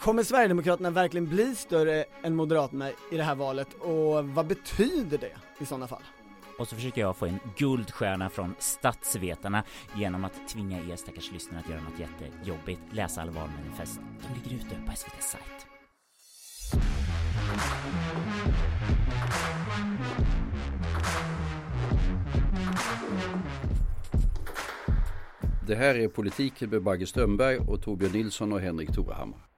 kommer Sverigedemokraterna verkligen bli större än Moderaterna i det här valet och vad betyder det i sådana fall? Och så försöker jag få en guldstjärna från statsvetarna genom att tvinga er stackars lyssnare att göra något jättejobbigt, läsa alla valmanifest. De ligger ute på SVTs sajt. Det här är Politiken med Bagge Strömberg och Torbjörn Nilsson och Henrik Torehammar.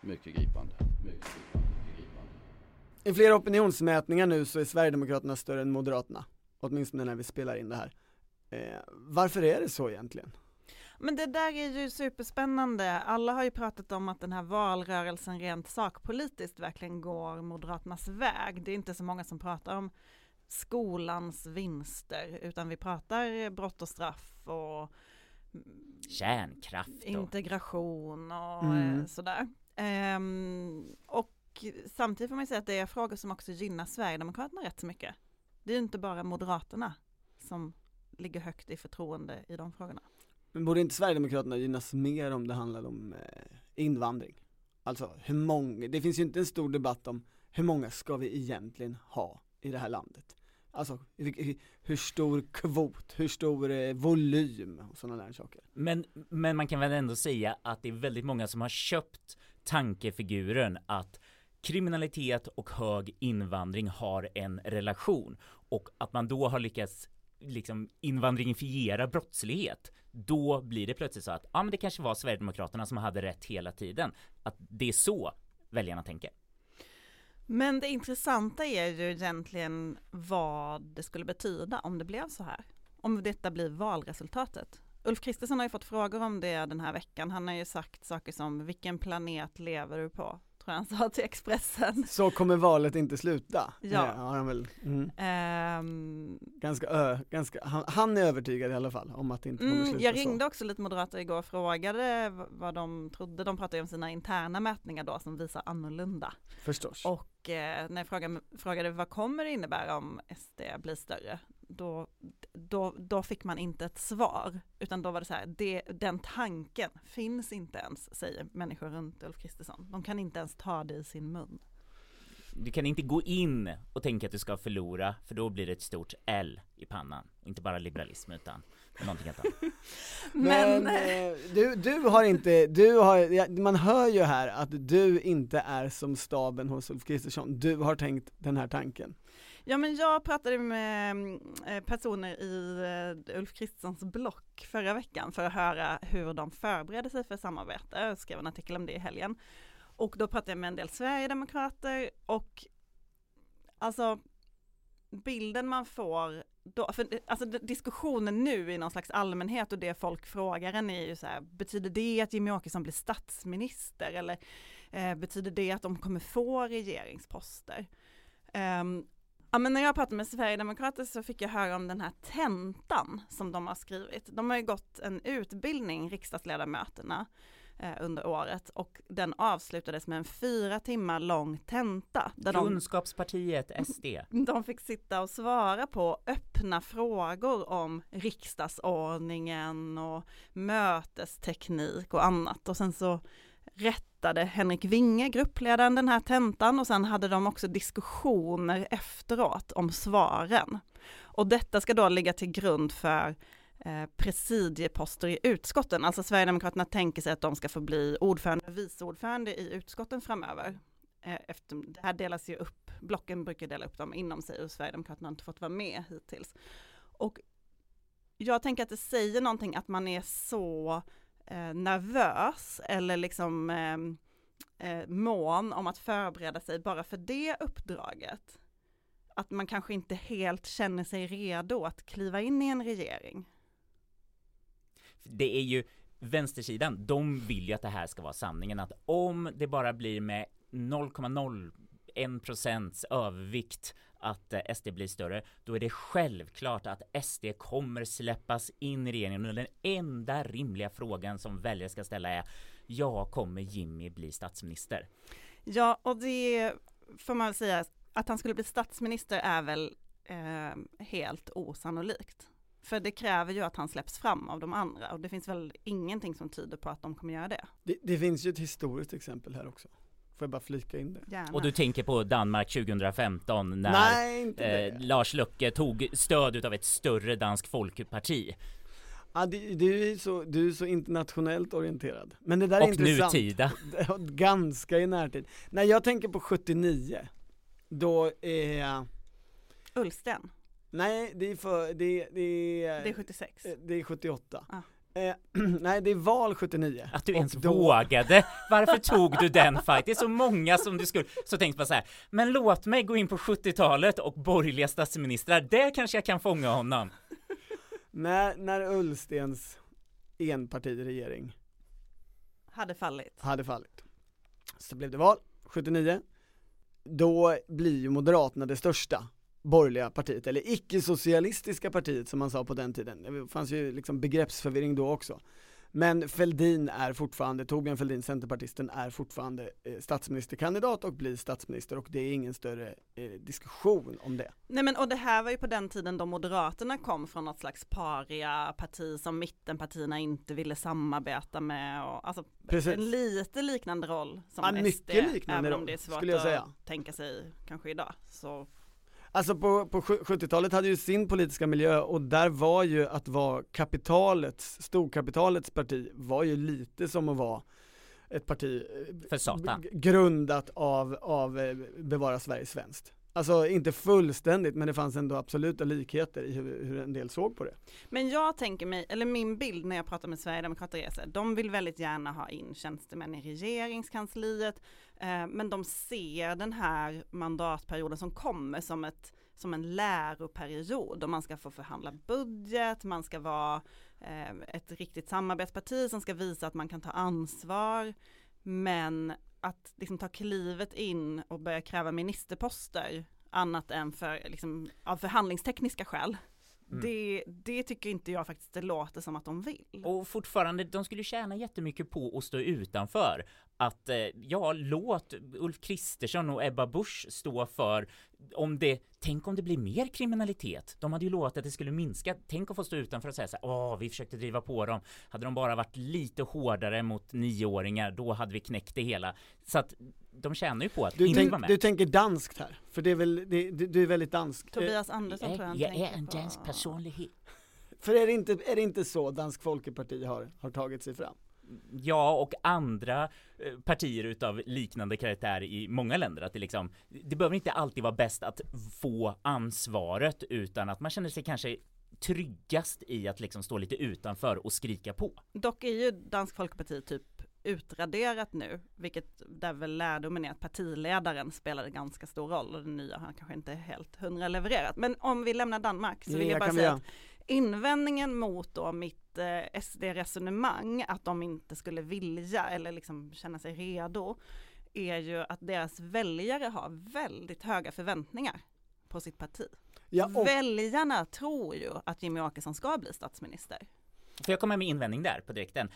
Mycket gripande. Mycket gripande. I flera opinionsmätningar nu så är Sverigedemokraterna större än Moderaterna, åtminstone när vi spelar in det här. Eh, varför är det så egentligen? Men det där är ju superspännande. Alla har ju pratat om att den här valrörelsen rent sakpolitiskt verkligen går Moderaternas väg. Det är inte så många som pratar om skolans vinster, utan vi pratar brott och straff och Kärnkraft och... integration och mm. sådär. Um, och samtidigt får man säga att det är frågor som också gynnar Sverigedemokraterna rätt så mycket. Det är ju inte bara Moderaterna som ligger högt i förtroende i de frågorna. Men borde inte Sverigedemokraterna gynnas mer om det handlar om eh, invandring? Alltså hur många, det finns ju inte en stor debatt om hur många ska vi egentligen ha i det här landet? Alltså hur, hur stor kvot, hur stor eh, volym och sådana där saker. Men, men man kan väl ändå säga att det är väldigt många som har köpt tankefiguren att kriminalitet och hög invandring har en relation och att man då har lyckats liksom invandringifiera brottslighet då blir det plötsligt så att ja men det kanske var Sverigedemokraterna som hade rätt hela tiden att det är så väljarna tänker men det intressanta är ju egentligen vad det skulle betyda om det blev så här. Om detta blir valresultatet. Ulf Kristersson har ju fått frågor om det den här veckan. Han har ju sagt saker som vilken planet lever du på? tror jag han sa till Expressen. Så kommer valet inte sluta? Ja. har han väl. Mm. Um, ganska, ö, ganska han, han, är övertygad i alla fall om att det inte kommer mm, sluta Jag ringde så. också lite moderater igår och frågade vad de trodde. De pratade om sina interna mätningar då som visar annorlunda. Förstås. Och eh, när jag frågade, frågade vad kommer det innebära om SD blir större? Då, då, då fick man inte ett svar, utan då var det så här, det, den tanken finns inte ens, säger människor runt Ulf Kristersson. De kan inte ens ta det i sin mun. Du kan inte gå in och tänka att du ska förlora, för då blir det ett stort L i pannan. Inte bara liberalism, utan någonting annat. Men, Men eh, du, du har inte, du har, man hör ju här att du inte är som staben hos Ulf Kristersson. Du har tänkt den här tanken. Ja men jag pratade med eh, personer i eh, Ulf Kristerssons block förra veckan för att höra hur de förbereder sig för samarbete. Jag skrev en artikel om det i helgen. Och då pratade jag med en del Sverigedemokrater och alltså bilden man får då, för, alltså diskussionen nu i någon slags allmänhet och det folk frågar en är ju så här, betyder det att Jimmy Åkesson blir statsminister eller eh, betyder det att de kommer få regeringsposter? Um, Ja men när jag pratade med Sverigedemokrater så fick jag höra om den här tentan som de har skrivit. De har ju gått en utbildning, riksdagsledamöterna, eh, under året och den avslutades med en fyra timmar lång tenta. Där Kunskapspartiet de, SD. De fick sitta och svara på öppna frågor om riksdagsordningen och mötesteknik och annat och sen så rättade Henrik Winge, gruppledaren, den här tentan och sen hade de också diskussioner efteråt om svaren. Och detta ska då ligga till grund för eh, presidieposter i utskotten. Alltså Sverigedemokraterna tänker sig att de ska få bli ordförande och vice ordförande i utskotten framöver. Eh, efter, det här delas ju upp, blocken brukar dela upp dem inom sig och Sverigedemokraterna har inte fått vara med hittills. Och jag tänker att det säger någonting att man är så eh, nervös eller liksom ehm, eh, mån om att förbereda sig bara för det uppdraget. Att man kanske inte helt känner sig redo att kliva in i en regering. Det är ju vänstersidan, de vill ju att det här ska vara sanningen, att om det bara blir med 0,01 procents övervikt att eh, SD blir större, då är det självklart att SD kommer släppas in i regeringen och den enda rimliga frågan som väljare ska ställa är ja, kommer Jimmy bli statsminister? Ja, och det får man väl säga att han skulle bli statsminister är väl eh, helt osannolikt. För det kräver ju att han släpps fram av de andra och det finns väl ingenting som tyder på att de kommer göra det. Det, det finns ju ett historiskt exempel här också. Får jag bara flika in det? Gärna. Och du tänker på Danmark 2015 när Nej, eh. Lars Løkke tog stöd utav ett större dansk folkparti. Ja, det, du, är så, du är så internationellt orienterad. Men det där är Och intressant. nutida. Ganska i närtid. När jag tänker på 79, då är, Ullsten, nej det är för, det, det, är, det är 76. eh, det är 78. Ah. Eh, nej det är val 79. Att du Och ens då- vågade. Varför tog du den fight? Det är så många som du skulle, så tänkte man så här, men låt mig gå in på 70-talet och borgerliga statsministrar, där kanske jag kan fånga honom. När, när Ullstens enpartiregering Hade fallit. hade fallit. Så blev det val, 79. Då blir ju Moderaterna det största borgerliga partiet, eller icke-socialistiska partiet som man sa på den tiden. Det fanns ju liksom begreppsförvirring då också. Men Fälldin är fortfarande, Torbjörn Fälldin, centerpartisten, är fortfarande eh, statsministerkandidat och blir statsminister och det är ingen större eh, diskussion om det. Nej men och det här var ju på den tiden då Moderaterna kom från något slags paria parti som mittenpartierna inte ville samarbeta med och alltså Precis. en lite liknande roll som Ja, SD, mycket liknande även om det är svårt att tänka sig kanske idag. Så Alltså på, på sju- 70-talet hade ju sin politiska miljö och där var ju att vara kapitalets, storkapitalets parti var ju lite som att vara ett parti eh, För satan. g- grundat av, av eh, Bevara Sverige svenskt. Alltså inte fullständigt men det fanns ändå absoluta likheter i hur, hur en del såg på det. Men jag tänker mig, eller min bild när jag pratar med Sverigedemokrater är att de vill väldigt gärna ha in tjänstemän i regeringskansliet, eh, men de ser den här mandatperioden som kommer som ett som en läroperiod och man ska få förhandla budget, man ska vara eh, ett riktigt samarbetsparti som ska visa att man kan ta ansvar. Men att liksom ta klivet in och börja kräva ministerposter annat än för, liksom, av förhandlingstekniska skäl. Mm. Det, det tycker inte jag faktiskt det låter som att de vill. Och fortfarande, de skulle tjäna jättemycket på att stå utanför. Att, eh, ja, låt Ulf Kristersson och Ebba Busch stå för om det, tänk om det blir mer kriminalitet. De hade ju lovat att det skulle minska. Tänk att få stå utanför och säga så här, åh, vi försökte driva på dem. Hade de bara varit lite hårdare mot nioåringar, då hade vi knäckt det hela. Så att de tjänar ju på att Du, inte tänk, vara med. du tänker danskt här, för det är väl, det, du, du är väldigt dansk. Eh, Tobias Andersson tror jag jag är en på. dansk personlighet. För är det inte, är det inte så Dansk Folkeparti har, har tagit sig fram? Ja, och andra eh, partier utav liknande karaktär i många länder att det liksom Det behöver inte alltid vara bäst att få ansvaret utan att man känner sig kanske tryggast i att liksom stå lite utanför och skrika på. Dock är ju Dansk Folkeparti typ utraderat nu, vilket där väl lärdomen är att partiledaren spelade ganska stor roll och den nya har kanske inte helt hundra levererat. Men om vi lämnar Danmark så vill Ja, jag bara säga att invändningen mot då mitt eh, SD-resonemang, att de inte skulle vilja eller liksom känna sig redo, är ju att deras väljare har väldigt höga förväntningar på sitt parti. Ja, och, Väljarna tror ju att Jimmy Åkesson ska bli statsminister. För jag kommer med invändning där på direkten.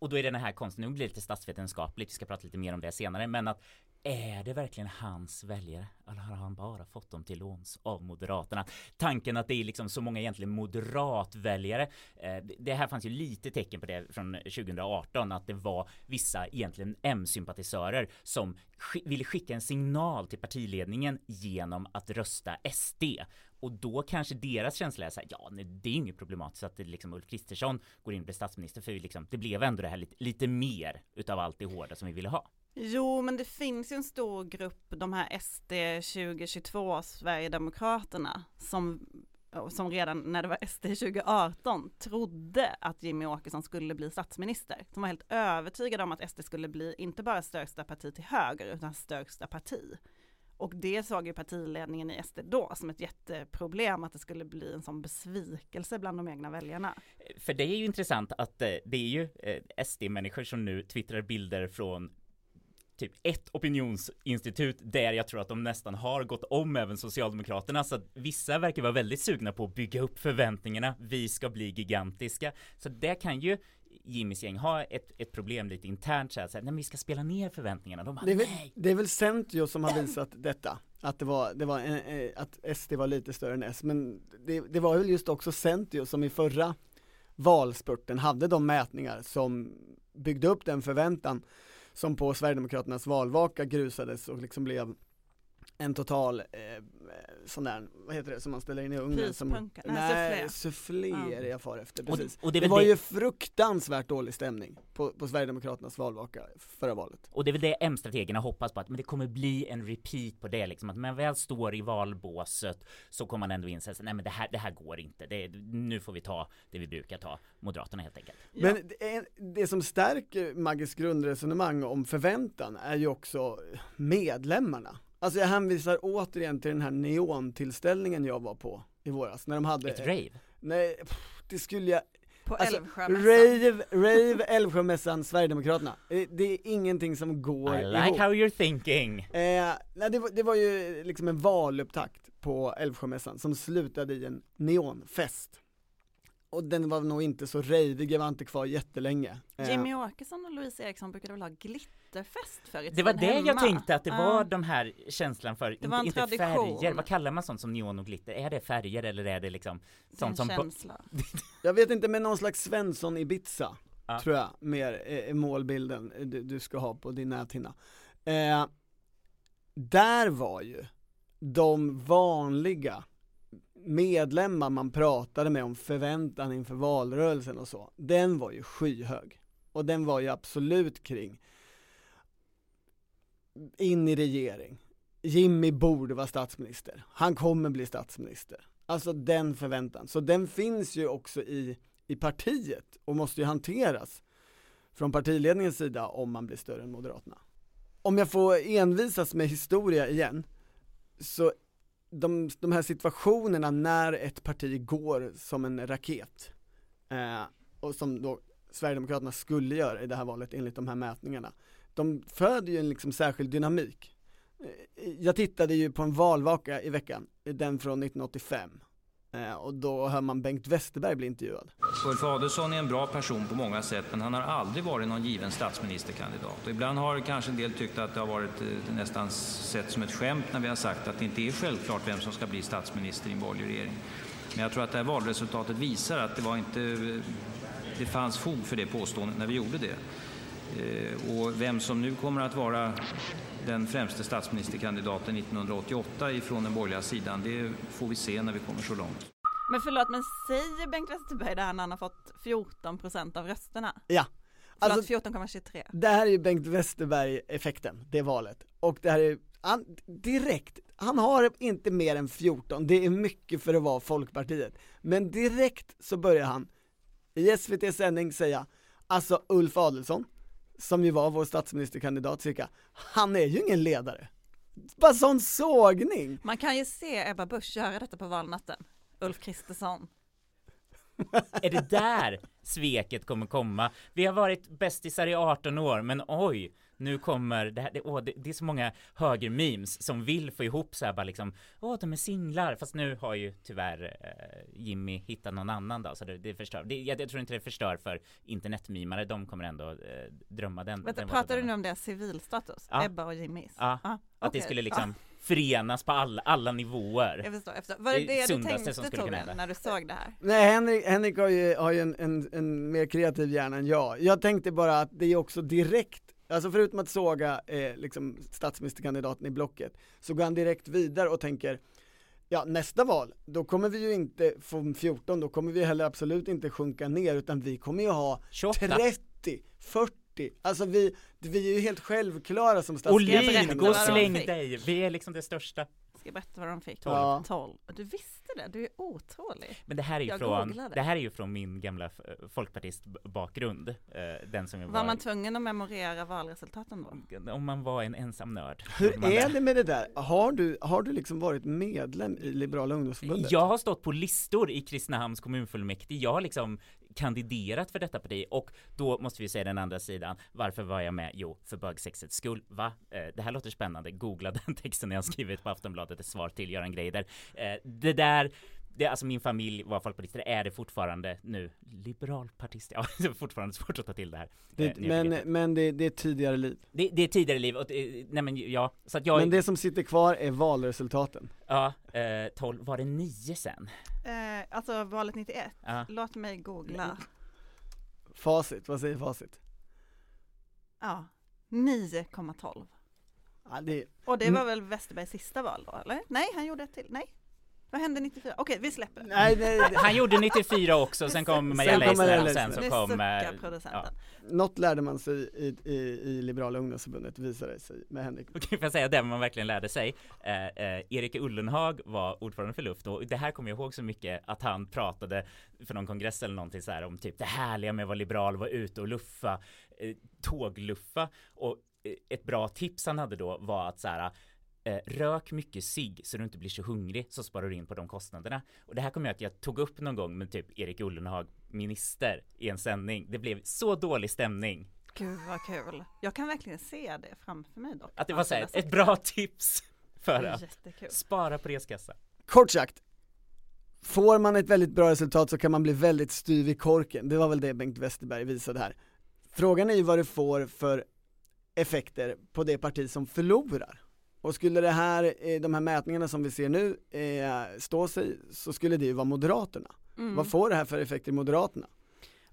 Och då är det den här konsten, nu blir det lite statsvetenskapligt, vi ska prata lite mer om det senare, men att är det verkligen hans väljare? Eller har han bara fått dem till låns av Moderaterna? Tanken att det är liksom så många egentligen moderatväljare. Eh, det- här fanns ju lite tecken på det från 2018, att det var vissa egentligen M-sympatisörer som sk- ville skicka en signal till partiledningen genom att rösta SD. Och då kanske deras känsla är så här, ja nej, det är inget problematiskt att det liksom Ulf Kristersson går in och blir statsminister för vi liksom, det blev ändå det här lite, lite mer utav allt det hårda som vi ville ha. Jo, men det finns ju en stor grupp, de här SD 2022 Sverigedemokraterna, som, som redan när det var SD 2018 trodde att Jimmy Åkesson skulle bli statsminister. De var helt övertygade om att SD skulle bli inte bara största parti till höger, utan största parti. Och det såg ju partiledningen i SD då som ett jätteproblem, att det skulle bli en sån besvikelse bland de egna väljarna. För det är ju intressant att eh, det är ju eh, SD-människor som nu twittrar bilder från typ ett opinionsinstitut där jag tror att de nästan har gått om även Socialdemokraterna så att vissa verkar vara väldigt sugna på att bygga upp förväntningarna. Vi ska bli gigantiska. Så det kan ju Jimmys gäng ha ett, ett problem lite internt så här, så här, nej men vi ska spela ner förväntningarna. De bara, det, är väl, nej. det är väl Centio som har visat detta. Att det var, det var en, eh, att SD var lite större än S, men det, det var väl just också Centio som i förra valspurten hade de mätningar som byggde upp den förväntan som på Sverigedemokraternas valvaka grusades och liksom blev en total eh, sån där, vad heter det som man ställer in i ugnen? Som? Nej, Ja. är jag far efter, Och, precis. och, det är Det väl var det, ju fruktansvärt dålig stämning på, på Sverigedemokraternas valvaka förra valet. och det är väl det M-strategerna hoppas på att men det kommer bli en repeat på det liksom att när man väl står i valbåset så kommer man ändå inse att nej men det här, det här går inte. Det, nu får vi ta det vi brukar ta, Moderaterna helt enkelt. Men det, det som stärker Maggis grundresonemang om förväntan är ju också medlemmarna. Alltså jag hänvisar återigen till den här neontillställningen jag var på i våras, när de hade Ett rave. Nej, pff, det skulle jag, På alltså Älvsjömässan. rave, rave, Älvsjömässan, Sverigedemokraterna. Eh, Det är ingenting som går I like ihop. how you're thinking. Eh, nej, det, var, det var ju liksom en valupptakt på Älvsjömässan som slutade i en neonfest. Och den var nog inte så jag var inte kvar jättelänge. Eh, Jimmy Åkesson och Louise Eriksson brukade väl ha glitterfest förr i Det var det jag hemma. tänkte att det var de här känslan för, Det var en inte, inte färger, vad kallar man sånt som neon och glitter? Är det färger eller är det liksom sånt som känsla. Jag vet inte, men någon slags Svensson Ibiza, Ja. tror jag, mer är är målbilden du, du ska ha på din näthinna. Eh, där var ju de vanliga medlemmar man pratade med om förväntan inför valrörelsen och så, den var ju skyhög. Och den var ju absolut kring in i regering. Jimmy borde vara statsminister. Han kommer bli statsminister. Alltså den förväntan. Så den finns ju också i, i partiet och måste ju hanteras från partiledningens sida om man blir större än Moderaterna. Om jag får envisas med historia igen, så de, de här situationerna när ett parti går som en raket, eh, och som då Sverigedemokraterna skulle göra i det här valet enligt de här mätningarna, de föder ju en liksom särskild dynamik. Eh, jag tittade ju på en valvaka i veckan, den från 1985, Eh, och då hör man Bengt Westerberg bli intervjuad. Ulf Adelsohn är en bra person på många sätt men han har aldrig varit någon given statsministerkandidat. Och ibland har kanske en del tyckt att det har varit eh, nästan sett som ett skämt när vi har sagt att det inte är självklart vem som ska bli statsminister i en borgerlig regering. Men jag tror att det här valresultatet visar att det var inte eh, det fanns fog för det påståendet när vi gjorde det. Vem som nu kommer att vara den främste statsministerkandidaten 1988 ifrån den borgerliga sidan, det får vi se när vi kommer så långt. Men förlåt, men säger Bengt Westerberg det här när han har fått 14 procent av rösterna? Ja, Förlåt, alltså 14,23. det här är ju Bengt Westerberg-effekten, det valet. Och det här är, han, direkt, han har inte mer än 14, det är mycket för att vara Folkpartiet. Men direkt så börjar han i SVT sändning säga, alltså Ulf Adelsohn, som ju var vår statsministerkandidat cirka, han är ju ingen ledare. Bara sån sågning! Man kan ju se Ebba Busch göra detta på valnatten. Ulf Kristersson. Är det där sveket kommer komma? Vi har varit bästisar i 18 år, men oj, nu kommer det här, det, åh, det, det är så många högermemes som vill få ihop så här bara liksom, åh, de är singlar, fast nu har ju tyvärr eh, Jimmy hittat någon annan då, så det, det förstör. Det, jag, jag tror inte det förstör för internetmimare, de kommer ändå eh, drömma den. Vänta, den pratar du nu om deras civilstatus? Ja. Ebba och Jimmys? Ja, Ah, Att det okej. skulle liksom förenas på alla, alla nivåer. jag förstår, jag förstår. Var det Det är det du tänkte som skulle kunna Torbjörn, när du såg det här? Nej Henrik, Henrik har ju, har ju en, en, en mer kreativ hjärna än jag. Jag tänkte bara att det är också direkt, alltså förutom att såga eh, liksom statsministerkandidaten i blocket, så går han direkt vidare och tänker Ja nästa val, då kommer vi ju inte få 14, då kommer vi heller absolut inte sjunka ner utan vi kommer ju ha 28. 30, 40, alltså vi, vi är ju helt självklara som berätta Olin, gå och släng dig! Vi är liksom det största. Ska jag berätta vad de fick? Ja. 12. Du visste det, du är otrolig. Men det här är ju Jag från, googlade. det här är ju från min gamla eh, folkpartist-bakgrund, eh, den som jag Var man tvungen att memorera valresultaten då? om man var en ensam nörd. Hur är det med det där? Har du, har du liksom varit medlem i Liberala ungdomsförbundet? Jag har stått på listor i Kristinehamns kommunfullmäktige, jag har liksom kandiderat för detta parti och då måste vi säga den andra sidan, varför var jag med? Jo, för bögsexets skull. Va? Eh, det här låter spännande, googla den texten jag skrivit på Aftonbladet, ett svar till Göran Greider. Eh, det där det, alltså min familj var folkpartister, är det fortfarande nu, liberalpartister, ja det är fortfarande svårt att ta till det här. Det, eh, men men det, det är tidigare liv. det, det är tidigare liv, och, nej men ja, så att jag, Men det som sitter kvar är valresultaten. ja, eh, 12, var det 9 sen? Eh, alltså valet 91, Ja. låt mig googla. Facit, vad säger facit? Ja, 9,12. Ja, det, Och det Mm. var väl Westerbergs sista val då, eller? Nej, han gjorde ett till. Nej. Vad hände 94? Okej, vi släpper nej, nej, det- Han gjorde 94 också, sen kom Maria Sen kom Maria Leissner och sen så kom... eh, producenten. något lärde man sig i, i, i Liberala ungdomsförbundet visade det sig med Henrik. Okej, får jag säga det man verkligen lärde sig? Eh, eh, Erik Ullenhag var ordförande för Luft och det här kommer jag ihåg så mycket att han pratade för någon kongress eller någonting så här om typ det härliga med att vara liberal, vara ute och luffa, eh, tågluffa och eh, ett bra tips han hade då var att så här eh, rök mycket cigg så du inte blir så hungrig så sparar du in på de kostnaderna. Och det här kommer jag att jag tog upp någon gång med typ Erik Ullenhag, minister, i en sändning. Det blev så dålig stämning Gud vad kul. Jag kan verkligen se det framför mig dock. att det var Alltså, så här, jag ett bra tips för att Jättekul. spara på reskassa. Kort sagt, får man ett väldigt bra resultat så kan man bli väldigt styv i korken. Det var väl det Bengt Westerberg visade här. Frågan är ju vad det får för effekter på det parti som förlorar. Och skulle det här, eh, de här mätningarna som vi ser nu eh, stå sig så skulle det ju vara Moderaterna. Mm. Vad får det här för effekter i Moderaterna?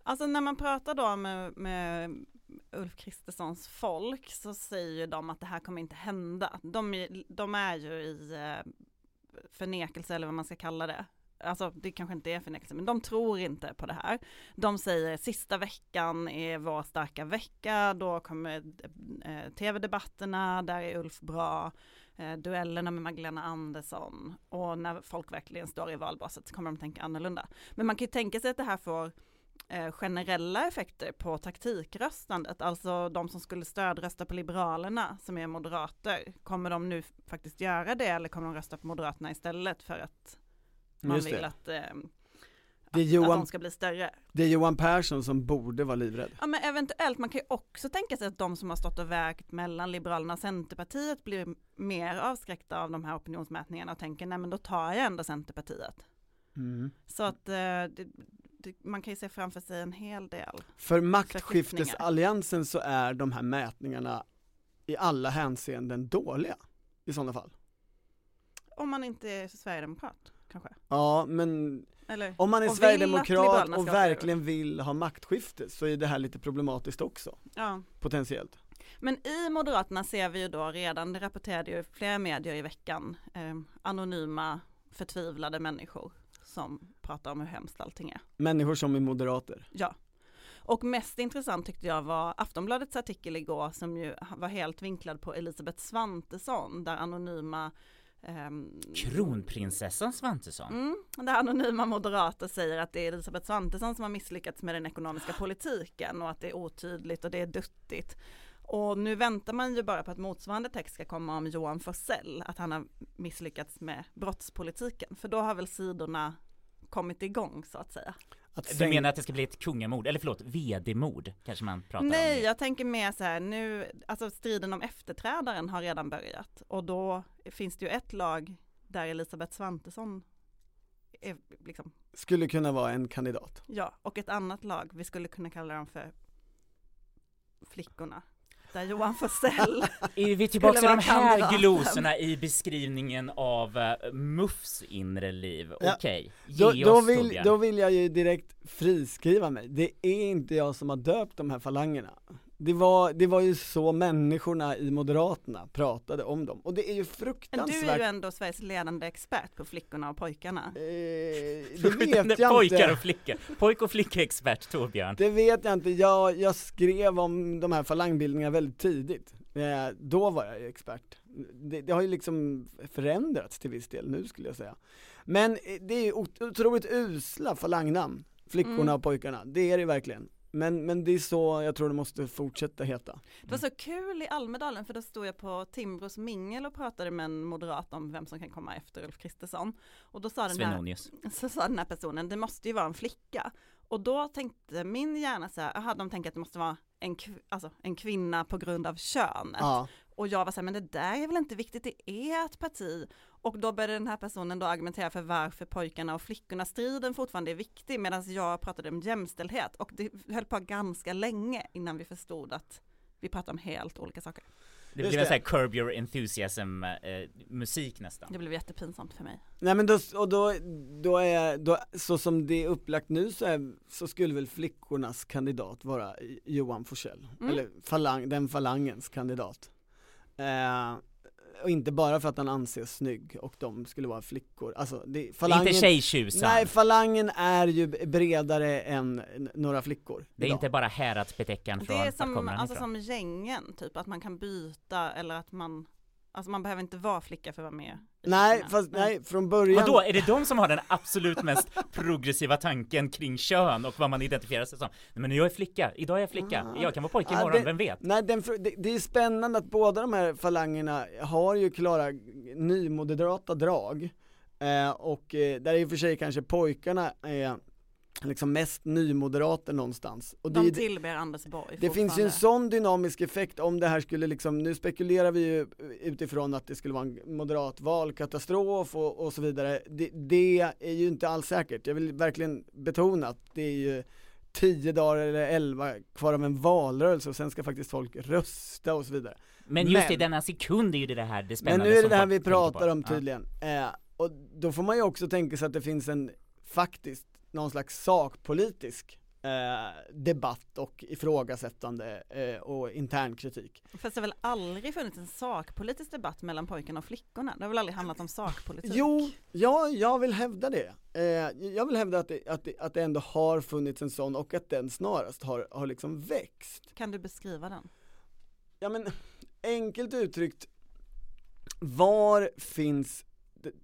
Alltså när man pratar då med, med Ulf Kristerssons folk så säger ju de att det här kommer inte hända. De, är- de är ju i eh, förnekelse eller vad man ska kalla det. Alltså det kanske inte är förnekelse men de tror inte på det här. De säger sista veckan är vår starka vecka, då kommer eh, tv-debatterna, där är Ulf bra, eh, duellerna med Magdalena Andersson och när folk verkligen står i valbaset så kommer de tänka annorlunda. Men man kan ju tänka sig att det här får eh, generella effekter på taktikröstandet, alltså de som skulle stödrösta på Liberalerna som är moderater, kommer de nu faktiskt göra det eller kommer de rösta på Moderaterna istället för att man Just vill det. att, eh, Det är, att Johan, de ska bli större? det är Johan Persson som borde vara livrädd. Ja men eventuellt, man kan ju också tänka sig att de som har stått och vägt mellan Liberalerna och Centerpartiet blir mer avskräckta av de här opinionsmätningarna och tänker nej men då tar jag ändå Centerpartiet. Mm. Så att eh, det, man kan ju se framför sig en hel del. För maktskiftesalliansen så är de här mätningarna i alla hänseenden dåliga i sådana fall. Om man inte är sverigedemokrat kanske. Ja, men Eller? om man är sverigedemokrat och verkligen vill ha maktskifte så är det här lite problematiskt också, Ja. potentiellt. Men i Moderaterna ser vi ju då redan, det rapporterade ju flera medier i veckan, eh, anonyma förtvivlade människor som pratar om hur hemskt allting är. Människor som är moderater. Ja. Och mest intressant tyckte jag var Aftonbladets artikel igår som ju var helt vinklad på Elisabeth Svantesson där anonyma ehm, Kronprinsessan Svantesson. Mm, där anonyma moderater säger att det är Elisabeth Svantesson som har misslyckats med den ekonomiska politiken och att det är otydligt och det är duttigt. Och nu väntar man ju bara på att motsvarande text ska komma om Johan Forssell, att han har misslyckats med brottspolitiken. För då har väl sidorna kommit igång så att säga. Att Du menar att det ska bli ett kungamord, eller förlåt, vd-mord kanske man pratar Nej, om? jag tänker mer så här nu, alltså striden om efterträdaren har redan börjat och då finns det ju ett lag där Elisabeth Svantesson är liksom, skulle kunna vara en kandidat. ja, och ett annat lag, vi skulle kunna kalla dem för flickorna. Där Johan Forssell, Är vi tillbaka till de här kandidaten. glosorna i beskrivningen av uh, MUFs inre liv? Ja. Okej, Då, ge då, oss vill, Torbjörn. då vill jag ju direkt friskriva mig. Det är inte jag som har döpt de här falangerna. Det var, det var ju så människorna i Moderaterna pratade om dem. Och det är ju men fruktansvärt du är ju ändå Sveriges ledande expert på flickorna och pojkarna. Eh, det vet jag Pojkar inte. och flickor. Pojk och flicka-expert Torbjörn. Det vet jag inte. Jag, jag skrev om de här falangbildningarna väldigt tidigt. Eh, då var jag ju expert. Det, det har ju liksom förändrats till viss del nu skulle jag säga. Men eh, det är ju ot- otroligt usla falangnamn, flickorna Mm. och pojkarna. Det är det verkligen. Men, men det är så jag tror det måste fortsätta heta. Det var så kul i Almedalen för då stod jag på Timbros mingel och pratade med en moderat om vem som kan komma efter Ulf Kristersson. Och då sa den här, så sa den här personen, det måste ju vara en flicka. Och då tänkte min hjärna så här, aha, de tänker att det måste vara en, kv- alltså, en kvinna på grund av könet. Ja, och jag var såhär, men det där är väl inte viktigt, det är ett parti. Och då började den här personen då argumentera för varför pojkarna och flickorna striden fortfarande är viktig, medan jag pratade om jämställdhet. Och det höll på ganska länge innan vi förstod att vi pratar om helt olika saker. Det blev en sån här curb your enthusiasm eh, musik nästan. Det blev jättepinsamt för mig. Nej men då, och då, då är, då, så som det är upplagt nu så, är, så skulle väl flickornas kandidat vara Johan Forsell, Mm. eller falang, den falangens kandidat. Eh, och inte bara för att han anses snygg och de skulle vara flickor, alltså det, falangen, Inte tjejtjusan. Nej falangen är ju bredare än några flickor det är idag. inte bara häradsbetäckaren Det från är vart som, alltså ifrån. som gängen, typ att man kan byta eller att man, alltså man behöver inte vara flicka för att vara med. Nej fast nej, från början Vadå, är det de som har den absolut mest progressiva tanken kring kön och vad man identifierar sig som? Nej, men jag är flicka, idag är jag flicka, Ah. jag kan vara pojke Ja, imorgon, det- vem vet? Nej, den, det, det är spännande att båda de här falangerna har ju klara nymoderata drag eh, och eh, där är i och för sig kanske pojkarna är liksom mest nymoderata någonstans. Och det, De tillber Anders Borg det finns ju en sån dynamisk effekt om det här skulle liksom, nu spekulerar vi ju utifrån att det skulle vara en moderat valkatastrof och, och så vidare. Det, det är ju inte alls säkert. Jag vill verkligen betona att det är ju tio dagar eller elva kvar av en valrörelse och sen ska faktiskt folk rösta och så vidare. Men just Men- i denna sekund är ju det här det Men spännande nu är det som det här vi pratar om Ja. tydligen. Eh, och då får man ju också tänka sig att det finns en faktiskt någon slags sakpolitisk eh, debatt och ifrågasättande eh, och intern kritik. Fast det har väl aldrig funnits en sakpolitisk debatt mellan pojkarna och flickorna? Det har väl aldrig handlat om sakpolitik? Jo, ja, jag vill hävda det. Eh, jag vill hävda att det, att, det, att det ändå har funnits en sån och att den snarast har, har liksom växt. Kan du beskriva den? Ja men enkelt uttryckt, var finns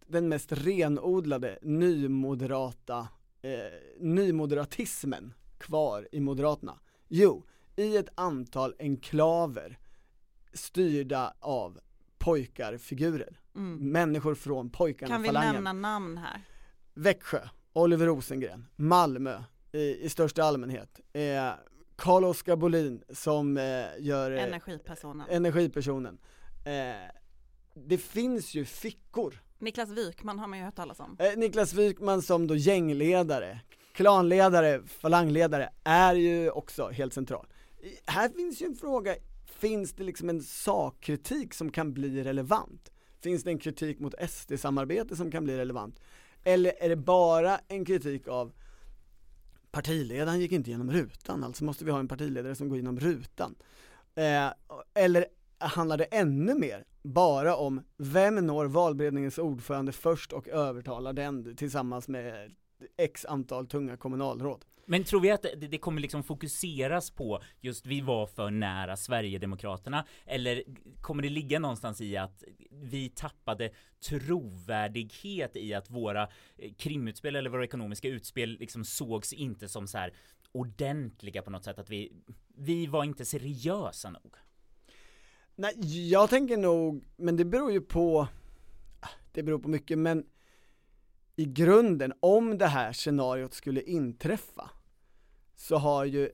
den mest renodlade nymoderata, eh, nymoderatismen kvar i Moderaterna? Jo, i ett antal enklaver styrda av pojkarfigurer. Mm. Människor från pojkarna Kan vi falangen. nämna namn här? Växjö, Oliver Rosengren, Malmö i, i största allmänhet, eh, Carl-Oskar Bolin som eh, gör eh, Energipersonen. energipersonen. Eh, det finns ju fickor. Niklas Wykman har man ju hört talas om. Eh, Niklas Wykman som då gängledare, klanledare, falangledare är ju också helt central. I- Här finns ju en fråga, finns det liksom en sakkritik som kan bli relevant? Finns det en kritik mot SD-samarbete som kan bli relevant? Eller är det bara en kritik av partiledaren gick inte genom rutan, alltså måste vi ha en partiledare som går genom rutan? Eh, eller handlar det ännu mer bara om vem når valberedningens ordförande först och övertalar den tillsammans med x antal tunga kommunalråd? Men tror vi att det, det kommer liksom fokuseras på just vi var för nära Sverigedemokraterna eller kommer det ligga någonstans i att vi tappade trovärdighet i att våra eh, krimutspel eller våra ekonomiska utspel liksom sågs inte som så här ordentliga på något sätt att vi vi var inte seriösa nog. Nej, jag tänker nog, men det beror ju på, det beror på mycket, men i grunden, om det här scenariot skulle inträffa, så har ju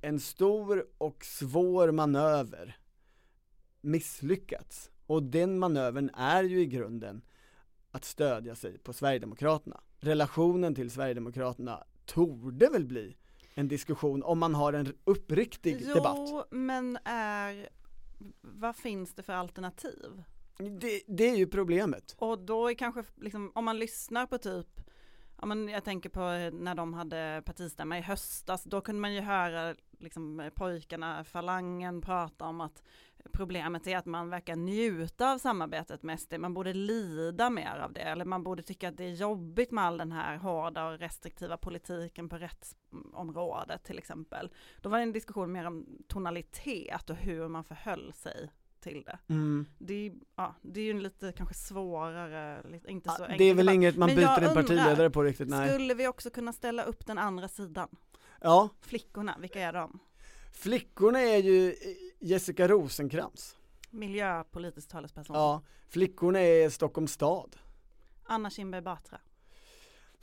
en stor och svår manöver misslyckats. Och den manövern är ju i grunden att stödja sig på Sverigedemokraterna. Relationen till Sverigedemokraterna torde väl bli en diskussion om man har en uppriktig jo, debatt. men är, vad finns det för alternativ? Det, det är ju problemet. Och då är kanske, liksom, om man lyssnar på typ, ja men jag tänker på när de hade partistämma i höstas, då kunde man ju höra liksom pojkarna, falangen prata om att problemet är att man verkar njuta av samarbetet med SD, man borde lida mer av det, eller man borde tycka att det är jobbigt med all den här hårda och restriktiva politiken på rättsområdet till exempel. Då var det en diskussion mer om tonalitet och hur man förhöll sig till det. Mm. Det är, ja, det är ju en lite kanske svårare, inte så Ja, enkel det är väl inget man Men byter en partiledare på riktigt, nej. Skulle vi också kunna ställa upp den andra sidan? Ja, Flickorna, vilka är de? Flickorna är ju eh, Jessica Rosenkrantz. Miljöpolitisk talesperson. Ja, flickorna är Stockholms stad. Anna Kinberg Batra.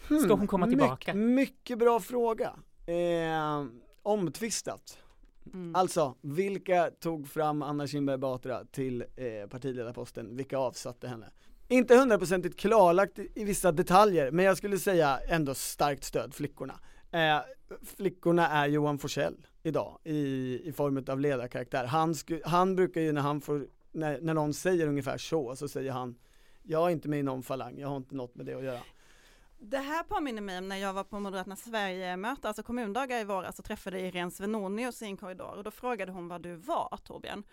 Hmm, Ska hon komma tillbaka? Mycket, mycket bra fråga. Eh, omtvistat. Mm. Alltså, vilka tog fram Anna Kinberg Batra till eh, partiledarposten? Vilka avsatte henne? Inte hundraprocentigt klarlagt i, i vissa detaljer, men jag skulle säga ändå starkt stöd flickorna. Eh, flickorna är Johan Forsell idag i, i form av ledarkaraktär. Han, sku, han brukar ju när han får, när, när någon säger ungefär så, så säger han jag är inte med i någon falang, jag har inte något med det att göra. Det här påminner mig om när jag var på Moderaterna Sverige-möte, alltså kommundagar i våras, och träffade Irene Svenonius i en korridor och då frågade hon vad du var Torbjörn.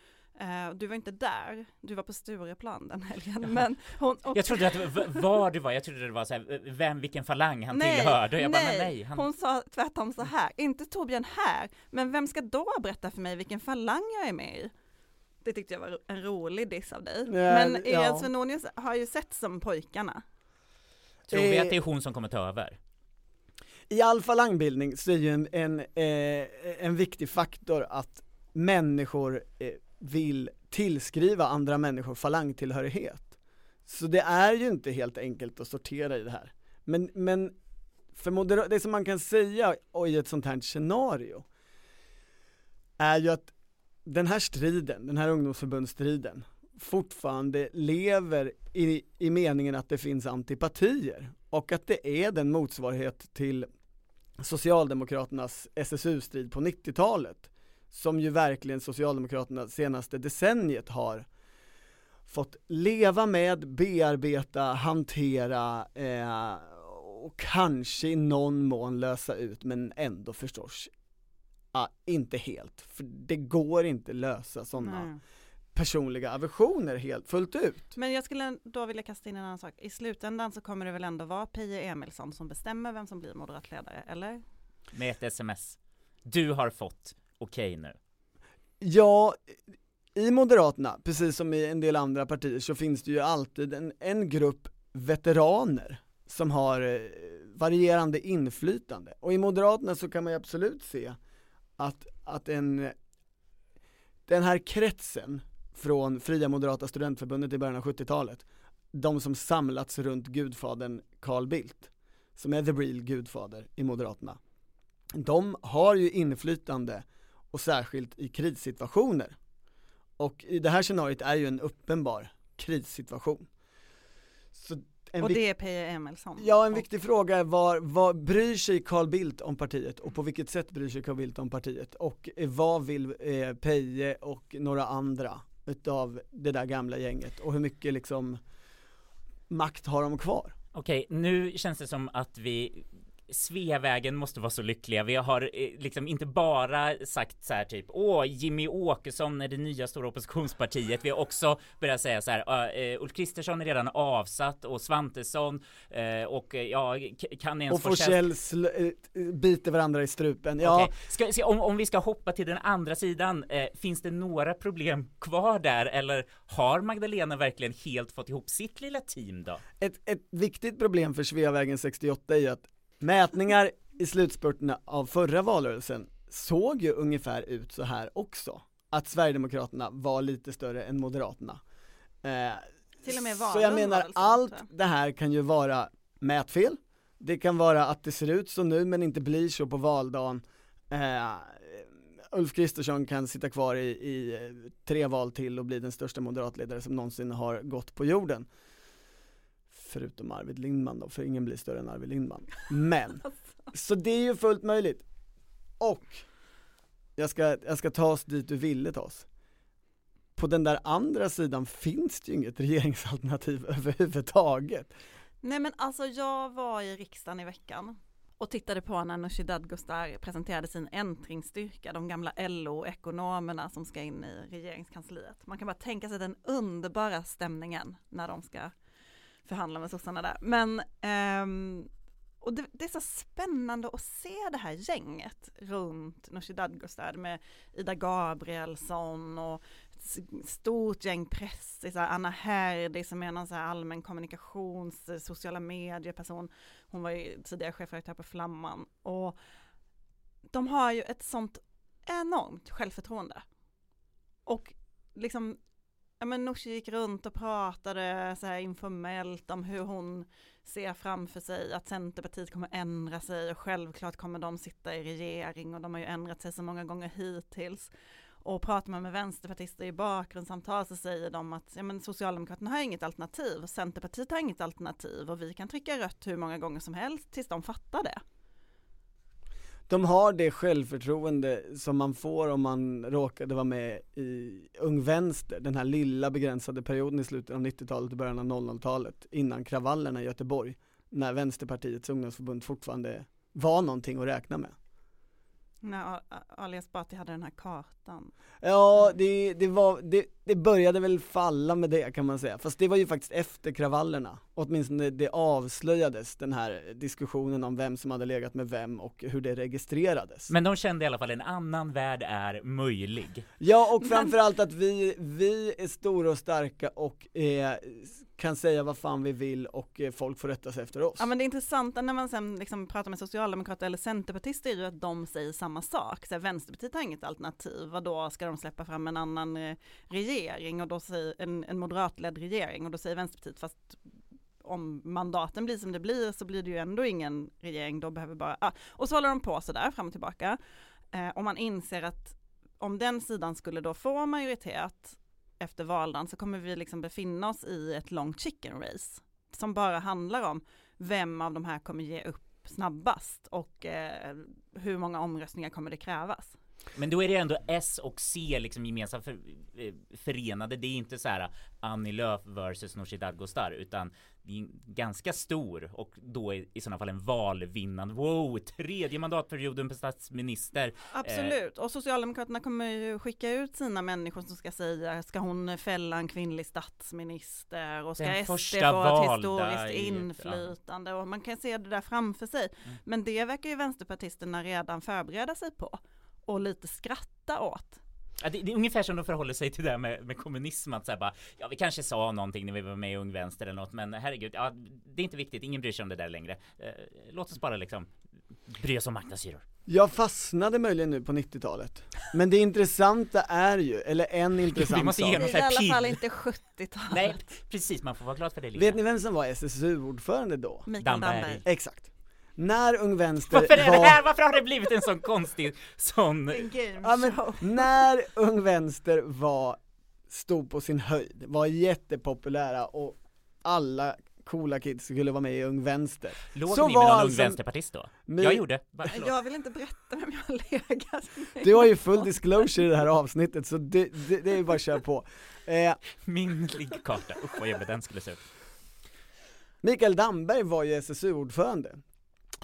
Uh, du var inte där, du var på Stureplan den helgen. Men hon, och... Jag trodde att det var var du var, jag trodde det var så här, vem, vilken falang han nej, tillhörde. Jag nej. bara, men nej. Han... Hon sa tvärtom så här, inte Torbjörn här, men vem ska då berätta för mig vilken falang jag är med i? Det tyckte jag var en rolig diss av dig. Ja, men ja. Irene Svenonius har ju sett som pojkarna. Tror vi Eh, att det är hon som kommer ta över? I all falangbildning så är ju en, en, eh, en viktig faktor att människor eh, vill tillskriva andra människor falangtillhörighet. Så det är ju inte helt enkelt att sortera i det här. Men, men för det som man kan säga i ett sånt här scenario är ju att den här striden, den här ungdomsförbundsstriden fortfarande lever i, i meningen att det finns antipatier och att det är den motsvarighet till Socialdemokraternas SSU-strid på 90-talet som ju verkligen Socialdemokraterna senaste decenniet har fått leva med, bearbeta, hantera eh, och kanske i någon mån lösa ut men ändå förstås ah, inte helt, för det går inte lösa sådana personliga aversioner helt fullt ut. Men jag skulle då vilja kasta in en annan sak. I slutändan så kommer det väl ändå vara Pia Emilsson som bestämmer vem som blir moderatledare, eller? Med ett sms. Du har fått okej nu. Ja, i Moderaterna, precis som i en del andra partier, så finns det ju alltid en, en grupp veteraner som har eh, varierande inflytande. Och i Moderaterna så kan man ju absolut se att, att en, den här kretsen från Fria Moderata Studentförbundet i början av 70-talet, de som samlats runt gudfadern Carl Bildt, som är the real gudfader i Moderaterna, de har ju inflytande och särskilt i krissituationer. Och i det här scenariot är ju en uppenbar krissituation. Så en och det är Pia Emilsson. Ja, en Och- viktig fråga är var, vad bryr sig Carl Bildt om partiet och på vilket sätt bryr sig Carl Bildt om partiet och eh, vad vill eh, Peje och några andra utav det där gamla gänget och hur mycket liksom makt har de kvar? Okej, nu känns det som att vi Sveavägen måste vara så lyckliga. Vi har eh, liksom inte bara sagt så här typ Åh, Jimmy Åkesson är det nya stora oppositionspartiet. Vi har också börjat säga så här uh, Ulf Kristersson är redan avsatt och Svantesson uh, och uh, ja, kan ens Och Forsell biter varandra i strupen, ja Okej, ska, ska, om, om vi ska hoppa till den andra sidan, eh, finns det några problem kvar där eller har Magdalena verkligen helt fått ihop sitt lilla team då? ett, ett viktigt problem för Sveavägen 68 är ju att mätningar i slutspurten av förra valrörelsen såg ju ungefär ut så här också. Att Sverigedemokraterna var lite större än Moderaterna. Eh, Till och med så jag menar, var väl så, allt det här kan ju vara mätfel, det kan vara att det ser ut så nu men inte blir så på valdagen. Eh, Ulf Kristersson kan sitta kvar i, i tre val till och bli den största moderatledare som någonsin har gått på jorden. Förutom Arvid Lindman då, för ingen blir större än Arvid Lindman. Men, så det är ju fullt möjligt. Och, jag ska, jag ska ta oss dit du ville ta oss. På den där andra sidan finns det ju inget regeringsalternativ överhuvudtaget. Nej men alltså jag var i riksdagen i veckan och tittade på när Nooshi Dadgostar presenterade sin äntringsstyrka, de gamla LO-ekonomerna som ska in i regeringskansliet. Man kan bara tänka sig den underbara stämningen när de ska förhandla med sossarna där. Men, ehm, och det, det är så spännande att se det här gänget runt Nooshi Dadgostar med Ida Gabrielsson och ett stort gäng pressisar, Anna Herdy som är någon så här allmän kommunikations, eh, sociala medieperson. Hon var ju tidigare chefredaktör på Flamman och de har ju ett sånt enormt självförtroende. Och liksom ja men Nooshi gick runt och pratade så här informellt om hur hon ser framför sig att Centerpartiet kommer ändra sig och självklart kommer de sitta i regering och de har ju ändrat sig så många gånger hittills. Och pratar man med vänsterpartister i bakgrundssamtal så säger de att ja, men Socialdemokraterna har inget alternativ och Centerpartiet har inget alternativ och vi kan trycka rött hur många gånger som helst tills de fattar det. De har det självförtroende som man får om man råkade vara med i Ung Vänster, den här lilla begränsade perioden i slutet av 90-talet och början av 00-talet innan kravallerna i Göteborg, när Vänsterpartiets ungdomsförbund fortfarande var någonting att räkna med. När Ali Esbati hade den här kartan. Ja, det, det, var, det, det började väl falla med det kan man säga, fast det var ju faktiskt efter kravallerna, åtminstone det avslöjades den här diskussionen om vem som hade legat med vem och hur det registrerades. Men de kände i alla fall en annan värld är möjlig. Ja, och framförallt att vi, vi är stora och starka och eh, kan säga vad fan vi vill och eh, folk får rätta sig efter oss. Ja men det intressanta när man sen liksom pratar med socialdemokrater eller centerpartister är ju att de säger samma sak. Så här, Vänsterpartiet har inget alternativ, vad då ska de släppa fram en annan eh, regering och då säger en, en moderatledd regering och då säger Vänsterpartiet fast om mandaten blir som det blir så blir det ju ändå ingen regering, då behöver bara, ah. och så håller de på sådär fram och tillbaka. Eh, och man inser att om den sidan skulle då få majoritet efter valdagen så kommer vi liksom befinna oss i ett långt chicken race som bara handlar om vem av de här kommer ge upp snabbast och eh, hur många omröstningar kommer det krävas. Men då är det ändå S och C liksom gemensamt för, eh, förenade. Det är inte så här Annie Lööf versus Nooshi Dadgostar utan det är ganska stor och då i, i sådana fall en valvinnande. Wow, tredje mandatperioden på statsminister. Absolut, och Socialdemokraterna kommer ju skicka ut sina människor som ska säga, ska hon fälla en kvinnlig statsminister och ska Den SD få ett historiskt inflytande och man kan se det där framför sig. Mm. Men det verkar ju vänsterpartisterna redan förbereda sig på och lite skratta åt. Ja, det, det, är ungefär som de förhåller sig till det här med, med kommunism, att säga bara, ja vi kanske sa någonting när vi var med i Ung Vänster eller något, men herregud, ja det är inte viktigt, ingen bryr sig om det där längre. Eh, låt oss bara liksom bry oss om marknadshyror. Jag fastnade möjligen nu på 90-talet, men det intressanta är ju, eller en intressant vi måste sak. Det är i alla fall inte 70-talet. Nej, precis, man får vara glad för det. Vet ni vem som var SSU-ordförande då? Mikael Damberg. Damberg. Exakt. När Ung Vänster Varför är var... det här? Varför har det blivit en sån konstig, sån... ja, men, när Ung Vänster var, stod på sin höjd, var jättepopulära och alla coola kids skulle vara med i Ung Vänster. Låg så ni med någon alltså, Ung Vänsterpartist då? Min... Jag gjorde. Jag vill inte berätta vem jag har legat. Du har ju full disclosure i det här avsnittet så det, det, det är ju bara att köra på. Eh... Min liggkarta, usch vad jobbigt den skulle se ut. Mikael Damberg var ju SSU-ordförande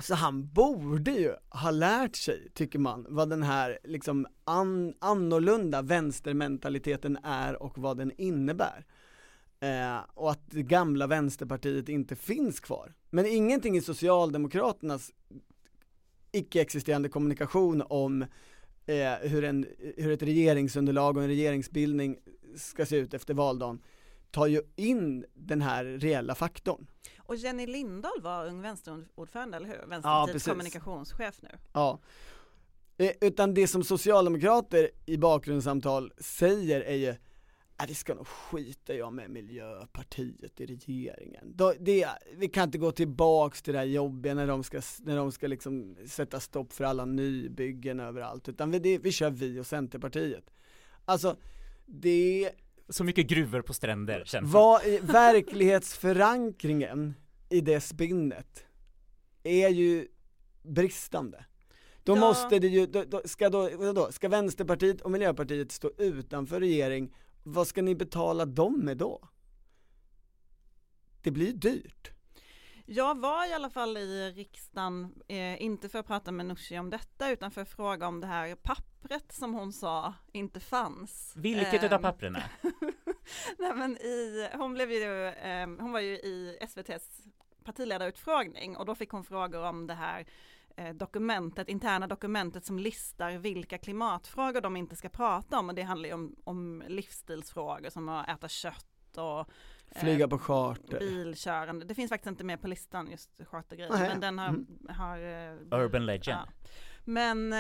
så han borde ju ha lärt sig, tycker man, vad den här liksom an, annorlunda vänstermentaliteten är och vad den innebär. Eh, och att det gamla vänsterpartiet inte finns kvar. Men ingenting i Socialdemokraternas icke-existerande kommunikation om eh, hur, en, hur ett regeringsunderlag och en regeringsbildning ska se ut efter valdagen tar ju in den här reella faktorn. Och Jenny Lindahl var Ung Vänsterordförande, eller hur? Vänsterpartiets ja, kommunikationschef nu. Ja. Eh, utan det som socialdemokrater i bakgrundssamtal säger är ju att vi ska nog skita jag med Miljöpartiet i regeringen. Då, det, vi kan inte gå tillbaks till det här jobbiga när de ska, när de ska liksom sätta stopp för alla nybyggen överallt, utan vi, det, vi kör vi och Centerpartiet. Alltså, det så mycket gruvor på stränder känns Vad, verklighetsförankringen i det spinnet är ju bristande. Då ja. måste det ju, då, då, ska då, då, ska Vänsterpartiet och Miljöpartiet stå utanför regering, vad ska ni betala dem med då? Det blir dyrt. Jag var i alla fall i riksdagen, eh, inte för att prata med Nooshi om detta, utan för att fråga om det här pappret som hon sa inte fanns. Vilket eh, av pappren? Nej men i, hon blev ju, eh, hon var ju i SVTs partiledarutfrågning och då fick hon frågor om det här eh, dokumentet, interna dokumentet som listar vilka klimatfrågor de inte ska prata om och det handlar ju om, om livsstilsfrågor som att äta kött och Flyga på charter. Bilkörande. Det finns faktiskt inte med på listan just chartergrejen. Men den har, mm. har uh, Urban Legend. Ja. Men,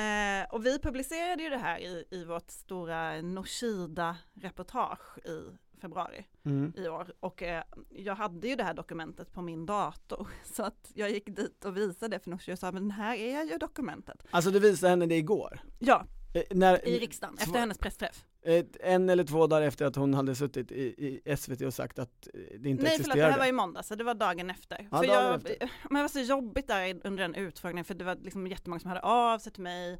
och vi publicerade ju det här i, i vårt stora Noshida reportage i februari Mm. i år och eh, jag hade ju det här dokumentet på min dator så att jag gick dit och visade det för Nooshi och sa men här är ju dokumentet. Alltså du visade henne det igår? Ja, Eh, när, i riksdagen efter hennes pressträff. eh, en eller två dagar efter att hon hade suttit i, i SVT och sagt att eh, det inte Nej förlåt, det existerade? här var i måndag så det var dagen efter. Ja, för dagen jag, efter. Men det var så jobbigt där under den utfrågningen för det var liksom jättemånga som hörde av sig till mig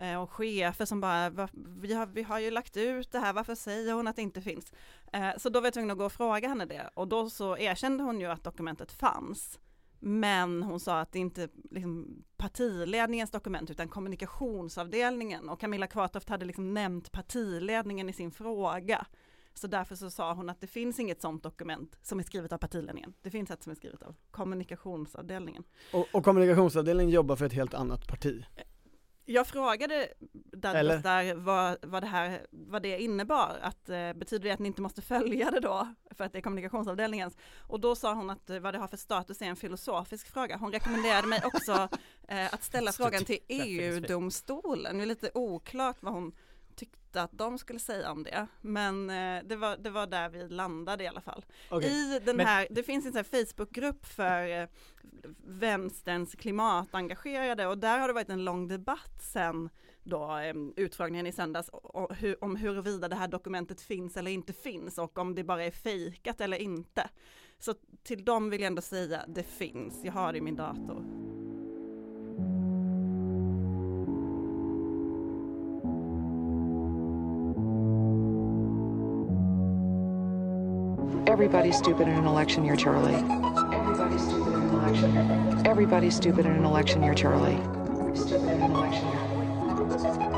Eh, och chefer som bara, "Va- vi har, vi har ju lagt ut det här, varför säger hon att det inte finns? Eh, Så då var jag tvungen att gå och fråga henne det och då så erkände hon ju att dokumentet fanns. Men hon sa att det inte liksom partiledningens dokument utan kommunikationsavdelningen och Camilla Kvartoft hade liksom nämnt partiledningen i sin fråga. Så därför så sa hon att det finns inget sådant dokument som är skrivet av partiledningen. Det finns ett som är skrivet av kommunikationsavdelningen. Och, och kommunikationsavdelningen jobbar för ett helt annat parti? Jag frågade Douglas där vad, vad, det här, vad det innebar, att eh, betyder det att ni inte måste följa det då, för att det är kommunikationsavdelningens? Och då sa hon att eh, vad det har för status är en filosofisk fråga. Hon rekommenderade mig också eh, att ställa frågan till EU-domstolen. Det är lite oklart vad hon tyckte att de skulle säga om det, men eh, det, var, det var där vi landade i alla fall. Okej. I den Men- här, det finns en Facebookgrupp för eh, vänsterns klimatengagerade och där har det varit en lång debatt sen då eh, utfrågningen i söndags och hur, om huruvida det här dokumentet finns eller inte finns och om det bara är fejkat eller inte. Så till dem vill jag ändå säga det finns, jag har det i min dator. Everybody's stupid in an election year, Charlie. Everybody's stupid in an election year. Everybody's stupid in an election year, Charlie. Stupid in an election year.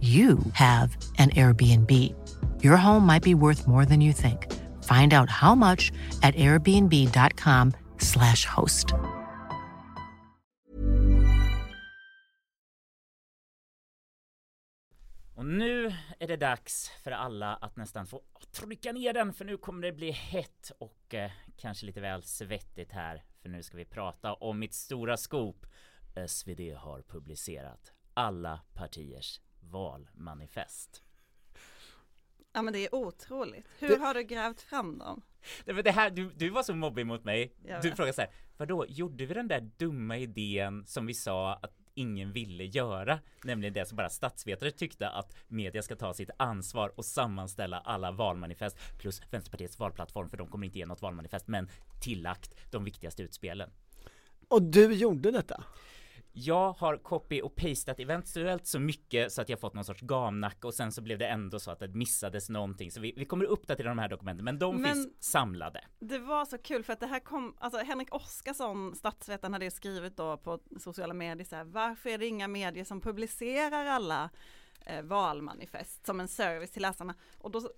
you have an Airbnb. Your home might be worth more than you think. Find out how much at airbnb.com/slash host. Och nu är det dags för alla att nästan få trycka ner den för nu kommer det bli hett och eh, kanske lite väl svettigt här. För nu ska vi prata om mitt stora scoop. SvD har publicerat alla partiers valmanifest. Ja men det är otroligt. Hur Det- har du grävt fram dem? Det, men det här, du, du var så mobbig mot mig. Du frågade så här, vadå, gjorde vi den där dumma idén som vi sa att ingen ville göra? Nämligen det som bara statsvetare tyckte att media ska ta sitt ansvar och sammanställa alla valmanifest plus Vänsterpartiets valplattform för de kommer inte ge något valmanifest men tillagt de viktigaste utspelen. Och du gjorde detta? Jag har copy och pastat eventuellt så mycket så att jag fått någon sorts gamnacke och sen så blev det ändå så att det missades någonting så vi, vi kommer uppdatera de här dokumenten men de Men- finns samlade. Det var så kul för att det här kom, alltså Henrik Oskarsson, statsvetaren, hade ju skrivit då på sociala medier så här, varför är det inga medier som publicerar alla eh, valmanifest som en service till läsarna? Och då,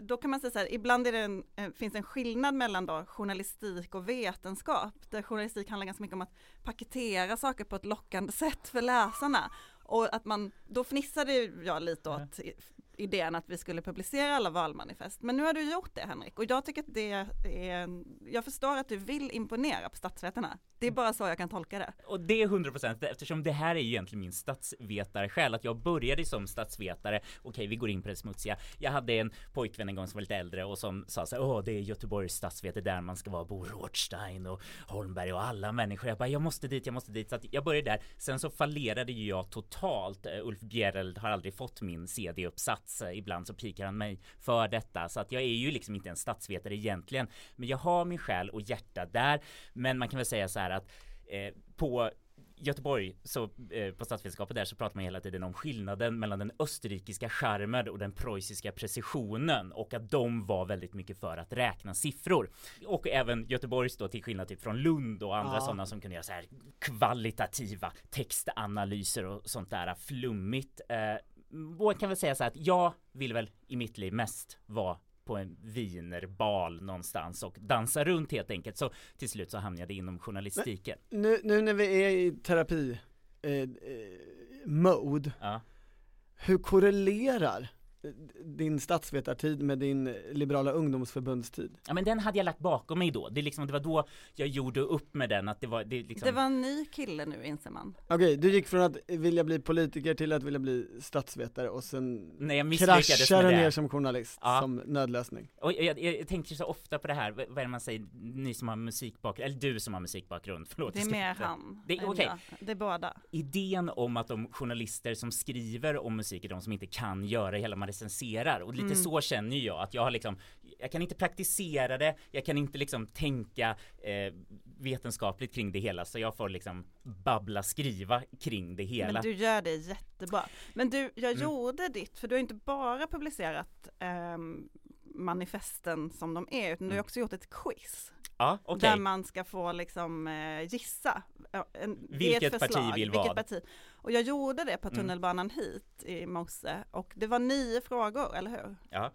då kan man säga så här, ibland är det en, eh, finns en skillnad mellan då journalistik och vetenskap, där journalistik handlar ganska mycket om att paketera saker på ett lockande sätt för läsarna. Och att man, då fnissade jag lite åt idén att vi skulle publicera alla valmanifest. Men nu har du gjort det Henrik och jag tycker att det är, jag förstår att du vill imponera på statsvetarna. Det är bara så jag kan tolka det. Och det är 100% eftersom det här är ju egentligen min statsvetarsjäl att jag började som statsvetare. Okej, vi går in på det smutsiga. Jag hade en pojkvän en gång som var lite äldre och som sa så här, åh, det är Göteborgs statsvete där man ska vara Bo Rothstein och Holmberg och alla människor. Jag bara, jag måste dit, jag måste dit. Så att jag började där. Sen så fallerade ju jag totalt. Eh, Ulf Bjereld har aldrig fått min CD-uppsats. Eh, ibland så pikar han mig för detta. Så att jag är ju liksom inte en statsvetare egentligen. Men jag har min själ och hjärta där. Men man kan väl säga så här att eh, på Göteborg, så eh, på statsvetenskapet där så pratar man hela tiden om skillnaden mellan den österrikiska charmen och den preussiska precisionen och att de var väldigt mycket för att räkna siffror. Och även Göteborgs då till skillnad typ från Lund och andra Ja. sådana som kunde göra så här kvalitativa textanalyser och sånt där flummigt. Eh, jag kan väl säga så här att jag vill väl i mitt liv mest vara på en wienerbal någonstans och dansa runt helt enkelt. Så till slut så hamnade jag inom journalistiken. Nu, nu när vi är i terapi eh, eh, mode, Ja. hur korrelerar din statsvetartid med din liberala ungdomsförbundstid? ja, men den hade jag lagt bakom mig då. Det, liksom, det var då jag gjorde upp med den att det var, det liksom, Det var en ny kille nu inser man. Okej, du gick från att vilja bli politiker till att vilja bli statsvetare och sen när jag kraschade ner som journalist Ja. som nödlösning. Och jag, jag, jag tänker så ofta på det här, vad är det man säger, ni som har musikbakgrund, eller du som har musikbakgrund, förlåt. Det är mer han. Det jag. Det är båda. idén om att de journalister som skriver om musik är de som inte kan göra hela man recenserar och lite Mm. så känner jag att jag har liksom jag kan inte praktisera det, jag kan inte liksom tänka eh, vetenskapligt kring det hela så jag får liksom babbla skriva kring det hela. Men du gör det jättebra. Men du, jag Mm. gjorde ditt, för du har inte bara publicerat ehm, manifesten som de är, utan du har Mm. också gjort ett quiz. Ja, okej. Där man ska få liksom eh, gissa. En, det Vilket ett parti förslag, vill vilket vad? Parti. Och jag gjorde det på Mm. tunnelbanan hit i morse och det var nio frågor, eller hur? Ja.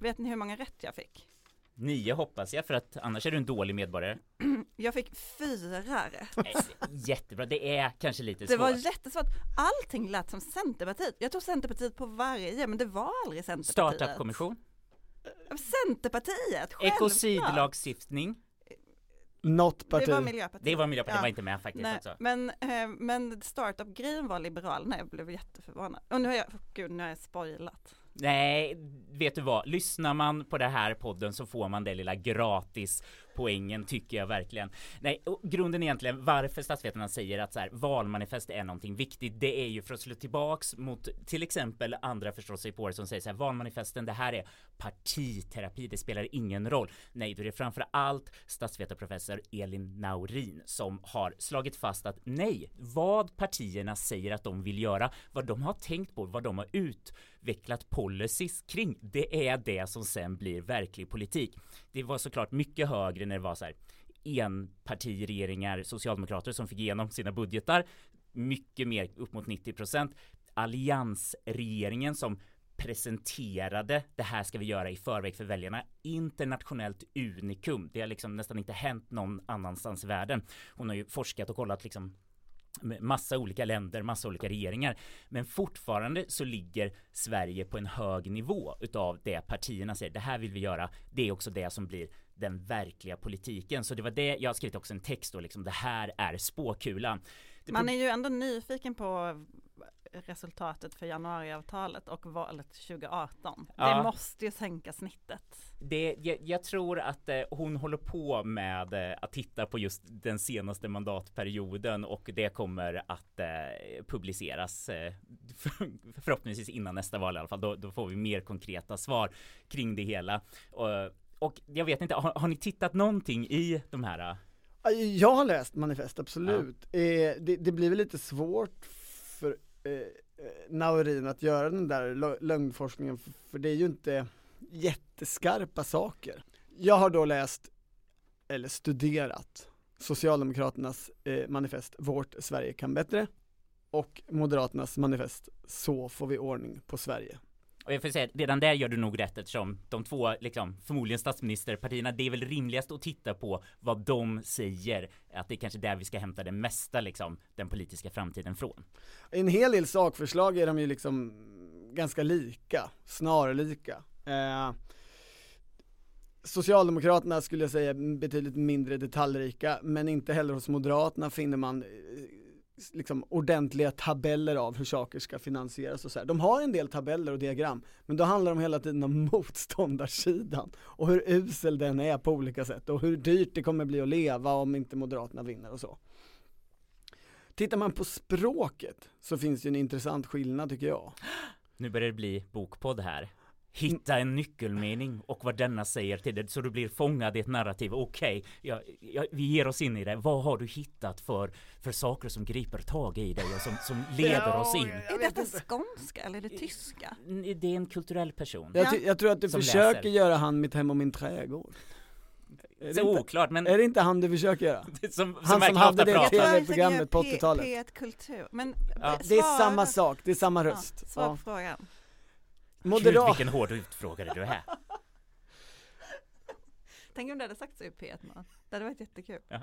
Vet ni hur många rätt jag fick? Nio hoppas jag för att annars är du en dålig medborgare. Jag fick fyra rätt. Jättebra, det är kanske lite Det svårt. var jättesvårt. Allting lät som Centerpartiet. Jag tog Centerpartiet på varje, men det var aldrig Centerpartiet. Startup-kommission, Centerpartiet, självklart. ekocidlagstiftning, Något parti. Det var Miljöpartiet. det var Miljöpartiet, Ja. var inte med faktiskt Nej, också. men, eh, men startup-grejen var Liberalerna, jag blev jätteförvånad. Och nu har jag, oh, gud nu har jag spoilat. Nej, vet du vad? Lyssnar man på det här podden så får man det lilla gratis poängen tycker jag verkligen. Nej, grunden egentligen varför statsvetarna säger att så här, valmanifest är någonting viktigt, det är ju för att slå tillbaks mot till exempel andra förståsigpåare som säger så här, valmanifesten, det här är partiterapi, det spelar ingen roll. Nej, då är det framför allt statsvetarprofessor Elin Naurin som har slagit fast att nej, vad partierna säger att de vill göra, vad de har tänkt på, vad de har utvecklat policies kring, det är det som sen blir verklig politik. Det var såklart mycket högre när det var så här enpartiregeringar, socialdemokrater som fick igenom sina budgetar, mycket mer, upp mot 90 procent. Alliansregeringen som presenterade det här ska vi göra i förväg för väljarna. Internationellt unikum. Det har liksom nästan inte hänt någon annanstans i världen. Hon har ju forskat och kollat liksom massa olika länder, massa olika regeringar. Men fortfarande så ligger Sverige på en hög nivå utav det partierna säger. Det här vill vi göra. Det är också det som blir den verkliga politiken. Så det var det, jag har skrivit också en text då, liksom det här är spåkulan. Man är ju ändå nyfiken på resultatet för januariavtalet och valet 2018. Ja. Det måste ju sänka snittet. det, jag, jag tror att eh, hon håller på med eh, att titta på just den senaste mandatperioden och det kommer att eh, publiceras eh, för, förhoppningsvis innan nästa val i alla fall. Då, då får vi mer konkreta svar kring det hela. Och, och jag vet inte, har, har ni tittat någonting i de här? eh, Jag har läst manifest, absolut. Eh, det, det blir väl lite svårt för eh, eh, Naurin att göra den där lö- lögnforskningen, för det är ju inte jätteskarpa saker. Jag har då läst, eller studerat, Socialdemokraternas eh, manifest Vårt Sverige kan bättre och Moderaternas manifest Så får vi ordning på Sverige. Och jag får säga, redan där gör du nog rätt eftersom de två, liksom, förmodligen statsministerpartierna, det är väl rimligast att titta på vad de säger, att det är kanske där vi ska hämta det mesta, liksom, den politiska framtiden från. En hel del sakförslag är de ju liksom ganska lika, snarlika. Eh, Socialdemokraterna skulle jag säga är betydligt mindre detaljrika, men inte heller hos Moderaterna finner man eh, liksom ordentliga tabeller av hur saker ska finansieras och så här. De har en del tabeller och diagram, men då handlar de hela tiden om motståndarsidan och hur usel den är på olika sätt och hur dyrt det kommer bli att leva om inte Moderaterna vinner och så. Tittar man på språket så finns det ju en intressant skillnad tycker jag. Nu börjar det bli bokpodd här hitta en nyckelmening och vad denna säger till dig så du blir fångad i ett narrativ. Okej, ja, ja, vi ger oss in i det. Vad har du hittat för, för saker som griper tag i dig och som, som leder Ja, oss in? Är detta skånska eller är det tyska? Det är en kulturell person. Jag, jag tror att du Som försöker läser. göra han mitt hem och min trädgård. Är det, Så inte, oklart men är det inte han du försöker göra? som, som, som verkligen hade det TV-programmet på P- 80-talet. P1 Kultur. Men Ja. Det är samma sak, det är samma Ja, röst. Svara Ja. på frågan. Gud Moderat, vilken hård utfrågare du är. Tänk om det hade sagts i P1 nu. Det hade varit jättekul. Ja.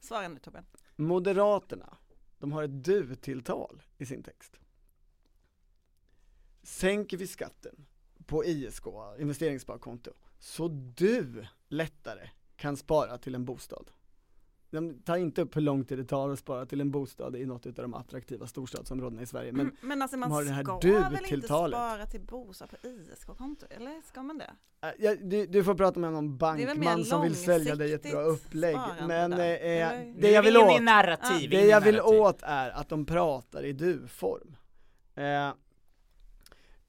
Svara nu Tobbe. Moderaterna, de har ett du-tilltal i sin text. Sänker vi skatten på ISK, investeringssparkonto, så du lättare kan spara till en bostad. De tar inte upp hur lång tid det tar att spara till en bostad i något av de attraktiva storstadsområdena i Sverige, men Men, men alltså de man har det här ska väl inte du-tilltalet. spara till bostad på ISK-konto? Eller ska man det? Ja, du, du får prata med någon bankman som vill sälja dig ett bra upplägg, men eh, det jag vill åt narrativ. Det jag vill åt är att de pratar i du-form. Eh,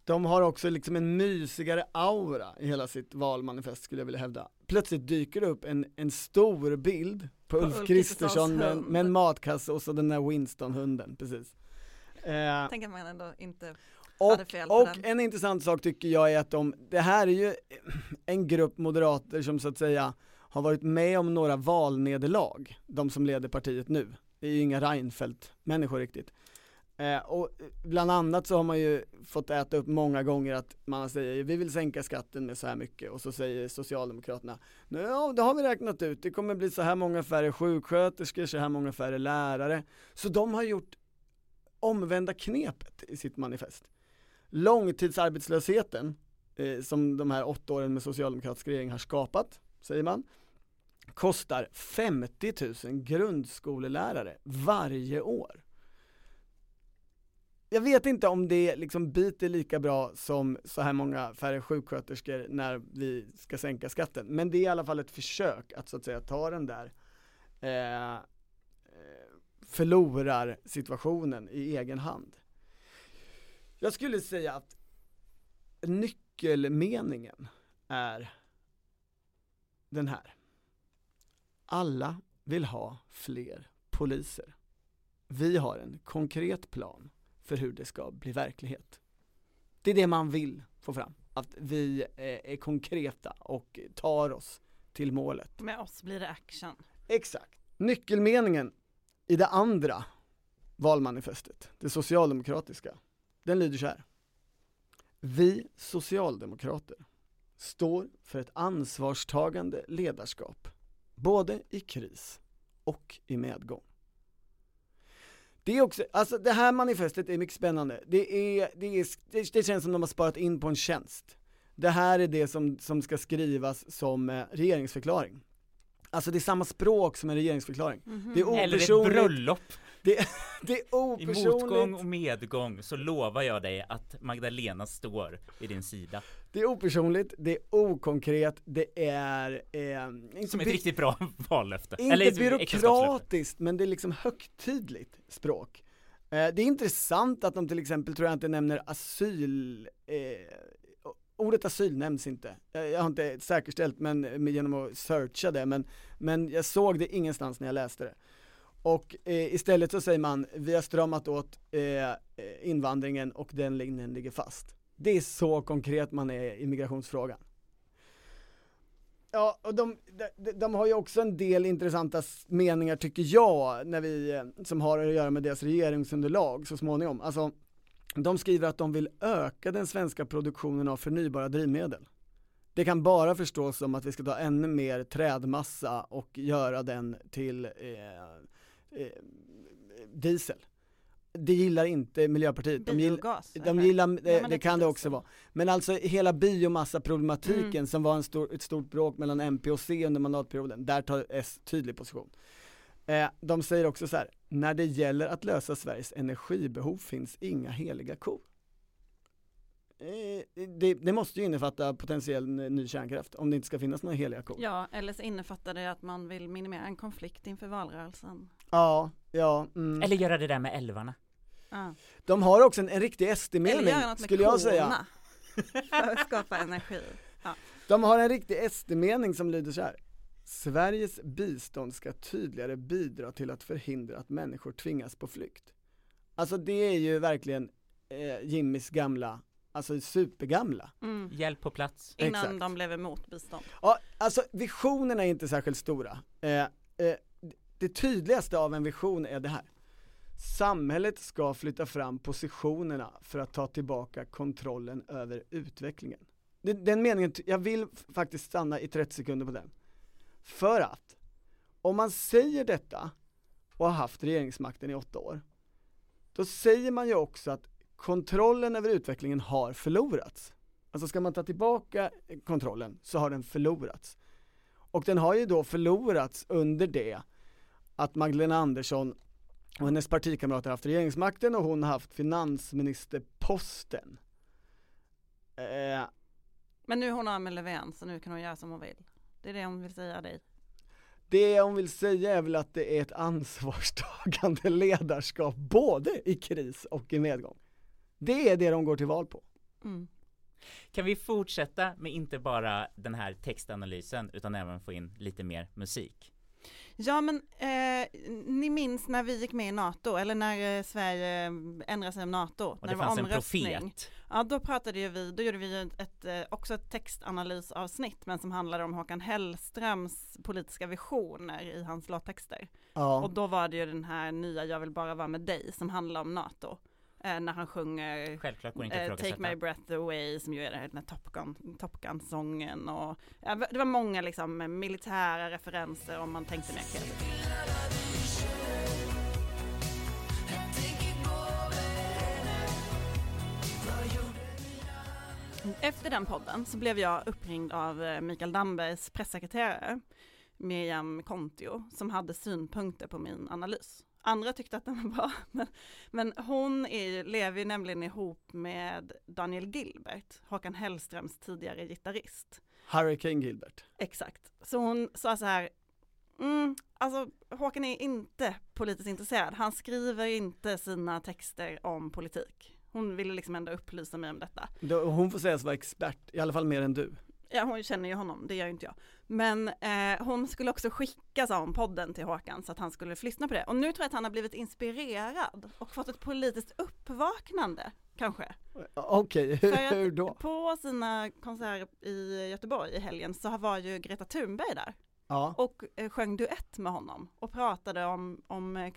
de har också liksom en mysigare aura i hela sitt valmanifest skulle jag vilja hävda. Plötsligt dyker det upp en, en stor bild på, På Ulf Kristersson med, med en matkasse och så den där Winston-hunden, precis. Eh, Tänk att man ändå inte och, hade fel på och den. en intressant sak tycker jag är att de, det här är ju en grupp moderater som så att säga har varit med om några valnederlag, de som leder partiet nu. Det är ju inga Reinfeldt-människor riktigt. Eh, och eh, bland annat så har man ju fått äta upp många gånger att man säger vi vill sänka skatten med så här mycket och så säger Socialdemokraterna ja det har vi räknat ut, det kommer bli så här många färre sjuksköterskor, så här många färre lärare. Så de har gjort omvända knepet i sitt manifest. Långtidsarbetslösheten, eh, som de här åtta åren med socialdemokratisk regering har skapat, säger man, kostar 50 000 grundskolelärare varje år. Jag vet inte om det liksom biter lika bra som så här många färre sjuksköterskor när vi ska sänka skatten, men det är i alla fall ett försök att så att säga ta den där eh, eh förlorar situationen i egen hand. Jag skulle säga att nyckelmeningen är den här. Alla vill ha fler poliser. Vi har en konkret plan för hur det ska bli verklighet. Det är det man vill få fram, att vi eh, är konkreta och tar oss till målet. Med oss blir det action. Exakt. Nyckelmeningen i det andra valmanifestet, det socialdemokratiska, den lyder så här. Vi socialdemokrater står för ett ansvarstagande ledarskap, både i kris och i medgång. Det är också, alltså det här manifestet är mycket spännande. Det, är, det, är, det, det känns som de har sparat in på en tjänst. Det här är det som, som ska skrivas som eh, regeringsförklaring. Alltså det är samma språk som en regeringsförklaring. Mhm. Det är Eller ett opersonligt, bröllop. det är I motgång opersonligt, och medgång så lovar jag dig att Magdalena står vid din sida. det är opersonligt, det är okonkret, det är eh, inte, Som ett riktigt bra vallöfte. inte Eller byråkratiskt, men det är liksom högtidligt språk. Eh, det är intressant att de till exempel, tror jag inte nämner asyl, eh, ordet asyl nämns inte. Eh, Jag har inte säkerställt men, genom att searcha det, men, men jag såg det ingenstans när jag läste det. Och eh, istället så säger man, vi har stramat åt eh, eh, invandringen och den linjen ligger fast. Det är så konkret man är i migrationsfrågan. Ja, och de, de, de har ju också en del intressanta meningar tycker jag, när vi, eh, som har att göra med deras regeringsunderlag så småningom. Alltså, de skriver att de vill öka den svenska produktionen av förnybara drivmedel. Det kan bara förstås som att vi ska ta ännu mer trädmassa och göra den till eh, diesel. Det gillar inte Miljöpartiet. De, gill, de gillar, Ja, det, men det kan det också så. vara. Men alltså hela biomassaproblematiken Mm. som var en stor, ett stort bråk mellan MP och C under mandatperioden, där tar S tydlig position. Eh, de säger också så här, när det gäller att lösa Sveriges energibehov finns inga heliga kor. Eh, det, det måste ju innefatta potentiell ny kärnkraft, om det inte ska finnas några heliga kor. Ja, eller så innefattar det att man vill minimera en konflikt inför valrörelsen. Ja, ja. Mm. Eller göra det där med älvarna. Ja. De har också en, en riktig Eller SD-mening, göra något med skulle jag säga. korna. för att skapa energi. De har en riktig SD-mening som lyder så här. Sveriges bistånd ska tydligare bidra till att förhindra att människor tvingas på flykt. Alltså det är ju verkligen eh, Jimmys gamla, alltså supergamla. Mm. Hjälp på plats. Innan Exakt. de blev emot bistånd. Ja, alltså visionerna är inte särskilt stora. Eh, eh, det tydligaste av en vision är det här. Samhället ska flytta fram positionerna för att ta tillbaka kontrollen över utvecklingen. Den, meningen, jag vill faktiskt stanna i 30 sekunder på den. För att, om man säger detta och har haft regeringsmakten i åtta år, då säger man ju också att kontrollen över utvecklingen har förlorats. Alltså ska man ta tillbaka kontrollen så har den förlorats. Och den har ju då förlorats under det att Magdalena Andersson och hennes partikamrater har haft regeringsmakten och hon har haft finansministerposten. Eh, Men nu är hon av med Löfven så nu kan hon göra som hon vill. Det är det hon vill säga dig. det hon vill säga är väl att det är ett ansvarstagande ledarskap både i kris och i medgång. Det är det de går till val på. Mm. Kan vi fortsätta med inte bara den här textanalysen utan även få in lite mer musik? Ja men eh, ni minns när vi gick med i NATO eller när eh, Sverige ändrade sig om NATO. Och när det var fanns en profet. Ja då pratade ju vi, då gjorde vi ju ett, eh, också ett textanalysavsnitt men som handlade om Håkan Hellströms politiska visioner i hans låttexter. Och Ja, då var det ju den här nya Jag vill bara vara med dig som handlar om NATO. Eh, när han att eh, Take my breath away som ju är den här Top Gun, Top Gun-sången och det var många liksom militära referenser om man tänkte mer kreativt. Efter den podden så blev jag uppringd av eh, Mikael Dambergs pressekreterare Miriam Kontio som hade synpunkter på min analys. Andra tyckte att den var bra, men, men hon är, lever ju nämligen ihop med Daniel Gilbert, Håkan Hellströms tidigare gitarrist. Hurricane Gilbert. Exakt. Så hon sa så här, mm, alltså Håkan är inte politiskt intresserad, han skriver inte sina texter om politik. Hon ville liksom ändå upplysa mig om detta. Hon får sägas vara expert, i alla fall mer än du. Ja, hon känner ju honom, det gör ju inte jag. Men eh, hon skulle också skicka sa hon, podden till Håkan så att han skulle lyssna på det. Och nu tror jag att han har blivit inspirerad och fått ett politiskt uppvaknande, kanske. Okej, att hur då? På sina konserter i Göteborg i helgen så var ju Greta Thunberg där Ja, och eh, sjöng duett med honom och pratade om, om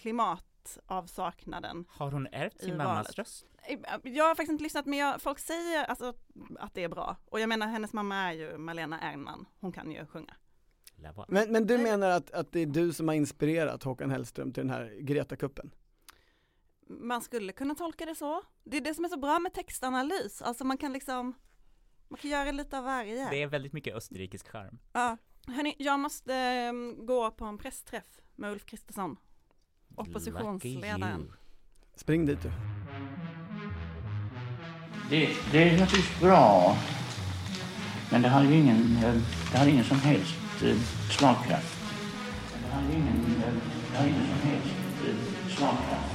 klimatavsaknaden. Har hon ärvt sin valet. mammas röst? Eh, Jag har faktiskt inte lyssnat men jag, folk säger alltså, att det är bra. Och jag menar hennes mamma är ju Malena Ernman, hon kan ju sjunga. Men, men du menar att, att det är du som har inspirerat Håkan Hellström till den här Greta-kuppen? Man skulle kunna tolka det så. Det är det som är så bra med textanalys, alltså man kan liksom, man kan göra lite av varje. Det är väldigt mycket österrikisk charm. Ja. Hörni, jag måste eh, gå på en pressträff med Ulf Kristersson, oppositionsledaren. Spring dit du. Det, det är naturligtvis bra, men det har ju ingen, det har ingen som helst eh, slagkraft. Det har ingen, eh, det har ingen som helst eh, slagkraft.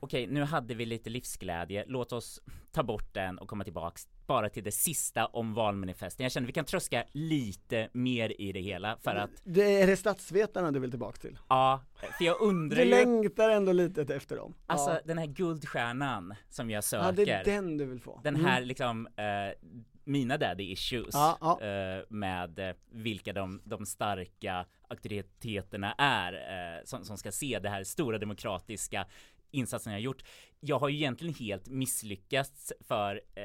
Okej, nu hade vi lite livsglädje. Låt oss ta bort den och komma tillbaks bara till det sista om valmanifesten. Jag känner vi kan tröska lite mer i det hela för att, Det är det statsvetarna du vill tillbaka till? ja, för jag undrar Du ju, längtar ändå lite efter dem? alltså ja. den här guldstjärnan som jag söker. ja, det är den du vill få? Den Mm. här liksom, eh, mina daddy issues Ja, ja. Eh, med eh, vilka de, de starka auktoriteterna är eh, som, som ska se det här stora demokratiska insatsen jag har gjort. Jag har ju egentligen helt misslyckats för, eh,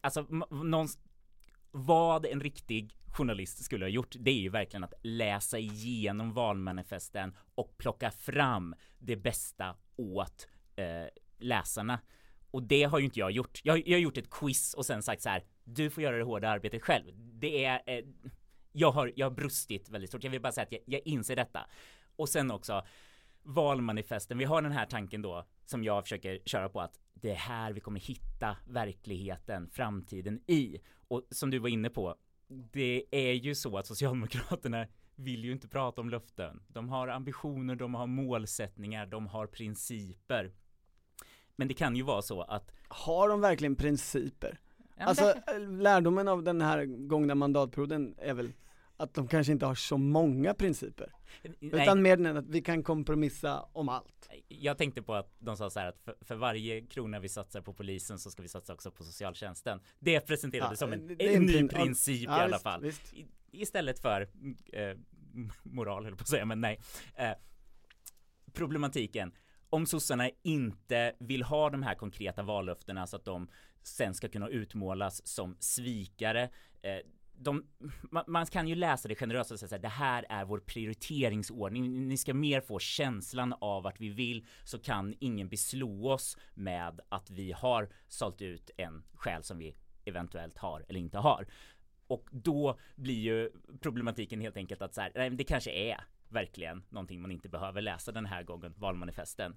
alltså någon, vad en riktig journalist skulle ha gjort, det är ju verkligen att läsa igenom valmanifesten och plocka fram det bästa åt eh, läsarna. Och det har ju inte jag gjort. Jag, jag har gjort ett quiz och sen sagt så här, du får göra det hårda arbetet själv. Det är, eh, jag har, jag har brustit väldigt stort. Jag vill bara säga att jag, jag inser detta. Och sen också, valmanifesten, vi har den här tanken då som jag försöker köra på att det är här vi kommer hitta verkligheten, framtiden i. Och som du var inne på, det är ju så att Socialdemokraterna vill ju inte prata om löften. De har ambitioner, de har målsättningar, de har principer. Men det kan ju vara så att Har de verkligen principer? Ja, Alltså det- lärdomen av den här gångna mandatperioden är väl att de kanske inte har så många principer. Nej. Utan mer än att vi kan kompromissa om allt. Jag tänkte på att de sa så här att för, för varje krona vi satsar på polisen så ska vi satsa också på socialtjänsten. Det presenterades Ja, som en, en ny prin- princip ja, i alla visst, fall. visst. I, istället för eh, moral höll på att säga, men nej. Eh, problematiken. Om sossarna inte vill ha de här konkreta vallöftena så att de sen ska kunna utmålas som svikare. Eh, de, man, man kan ju läsa det generöst och säga så här, det här är vår prioriteringsordning. Ni ska mer få känslan av att vi vill så kan ingen beslå oss med att vi har sålt ut en själ som vi eventuellt har eller inte har. Och då blir ju problematiken helt enkelt att så här, nej, men det kanske är verkligen någonting man inte behöver läsa den här gången, valmanifesten.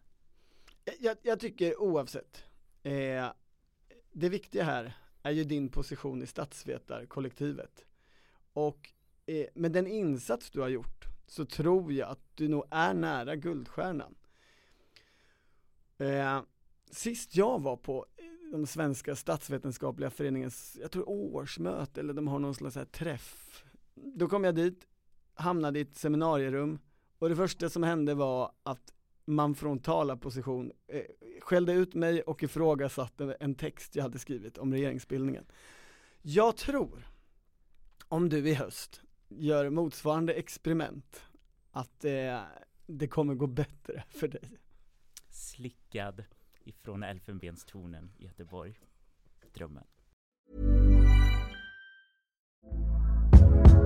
Jag, jag tycker oavsett, eh, det viktiga här är ju din position i statsvetarkollektivet. Och eh, med den insats du har gjort så tror jag att du nog är nära Guldstjärnan. Eh, sist jag var på eh, de svenska statsvetenskapliga föreningens, jag tror årsmöte eller de har någon slags här träff. Då kom jag dit, hamnade i ett seminarierum och det första som hände var att man från talarposition eh, skällde ut mig och ifrågasatte en text jag hade skrivit om regeringsbildningen. Jag tror, om du i höst gör motsvarande experiment, att eh, det kommer gå bättre för dig. Slickad ifrån Elfenbenstornen i Göteborg. Drömmen.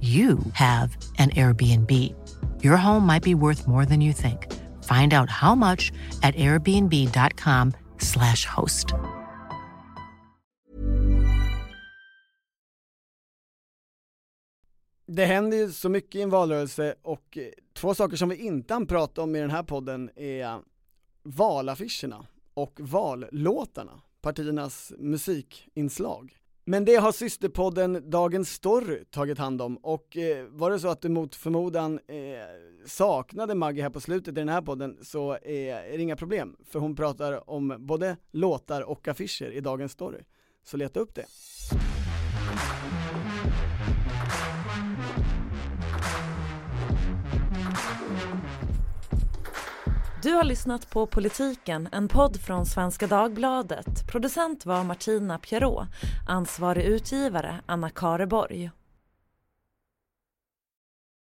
you have an Airbnb. Your home might be worth more than you think. Find out how much at airbnb.com/slash host. Det händer ju så mycket i en valrörelse och eh, två saker som vi inte hann prata om i den här podden är valaffischerna och vallåtarna, partiernas musikinslag. Men det har systerpodden Dagens Story tagit hand om och eh, var det så att du mot förmodan eh, saknade Maggie här på slutet i den här podden så eh, är det inga problem för hon pratar om både låtar och affischer i Dagens Story. Så leta upp det. Du har lyssnat på Politiken, en podd från Svenska Dagbladet. Producent var Martina Pierrot, ansvarig utgivare Anna Kareborg.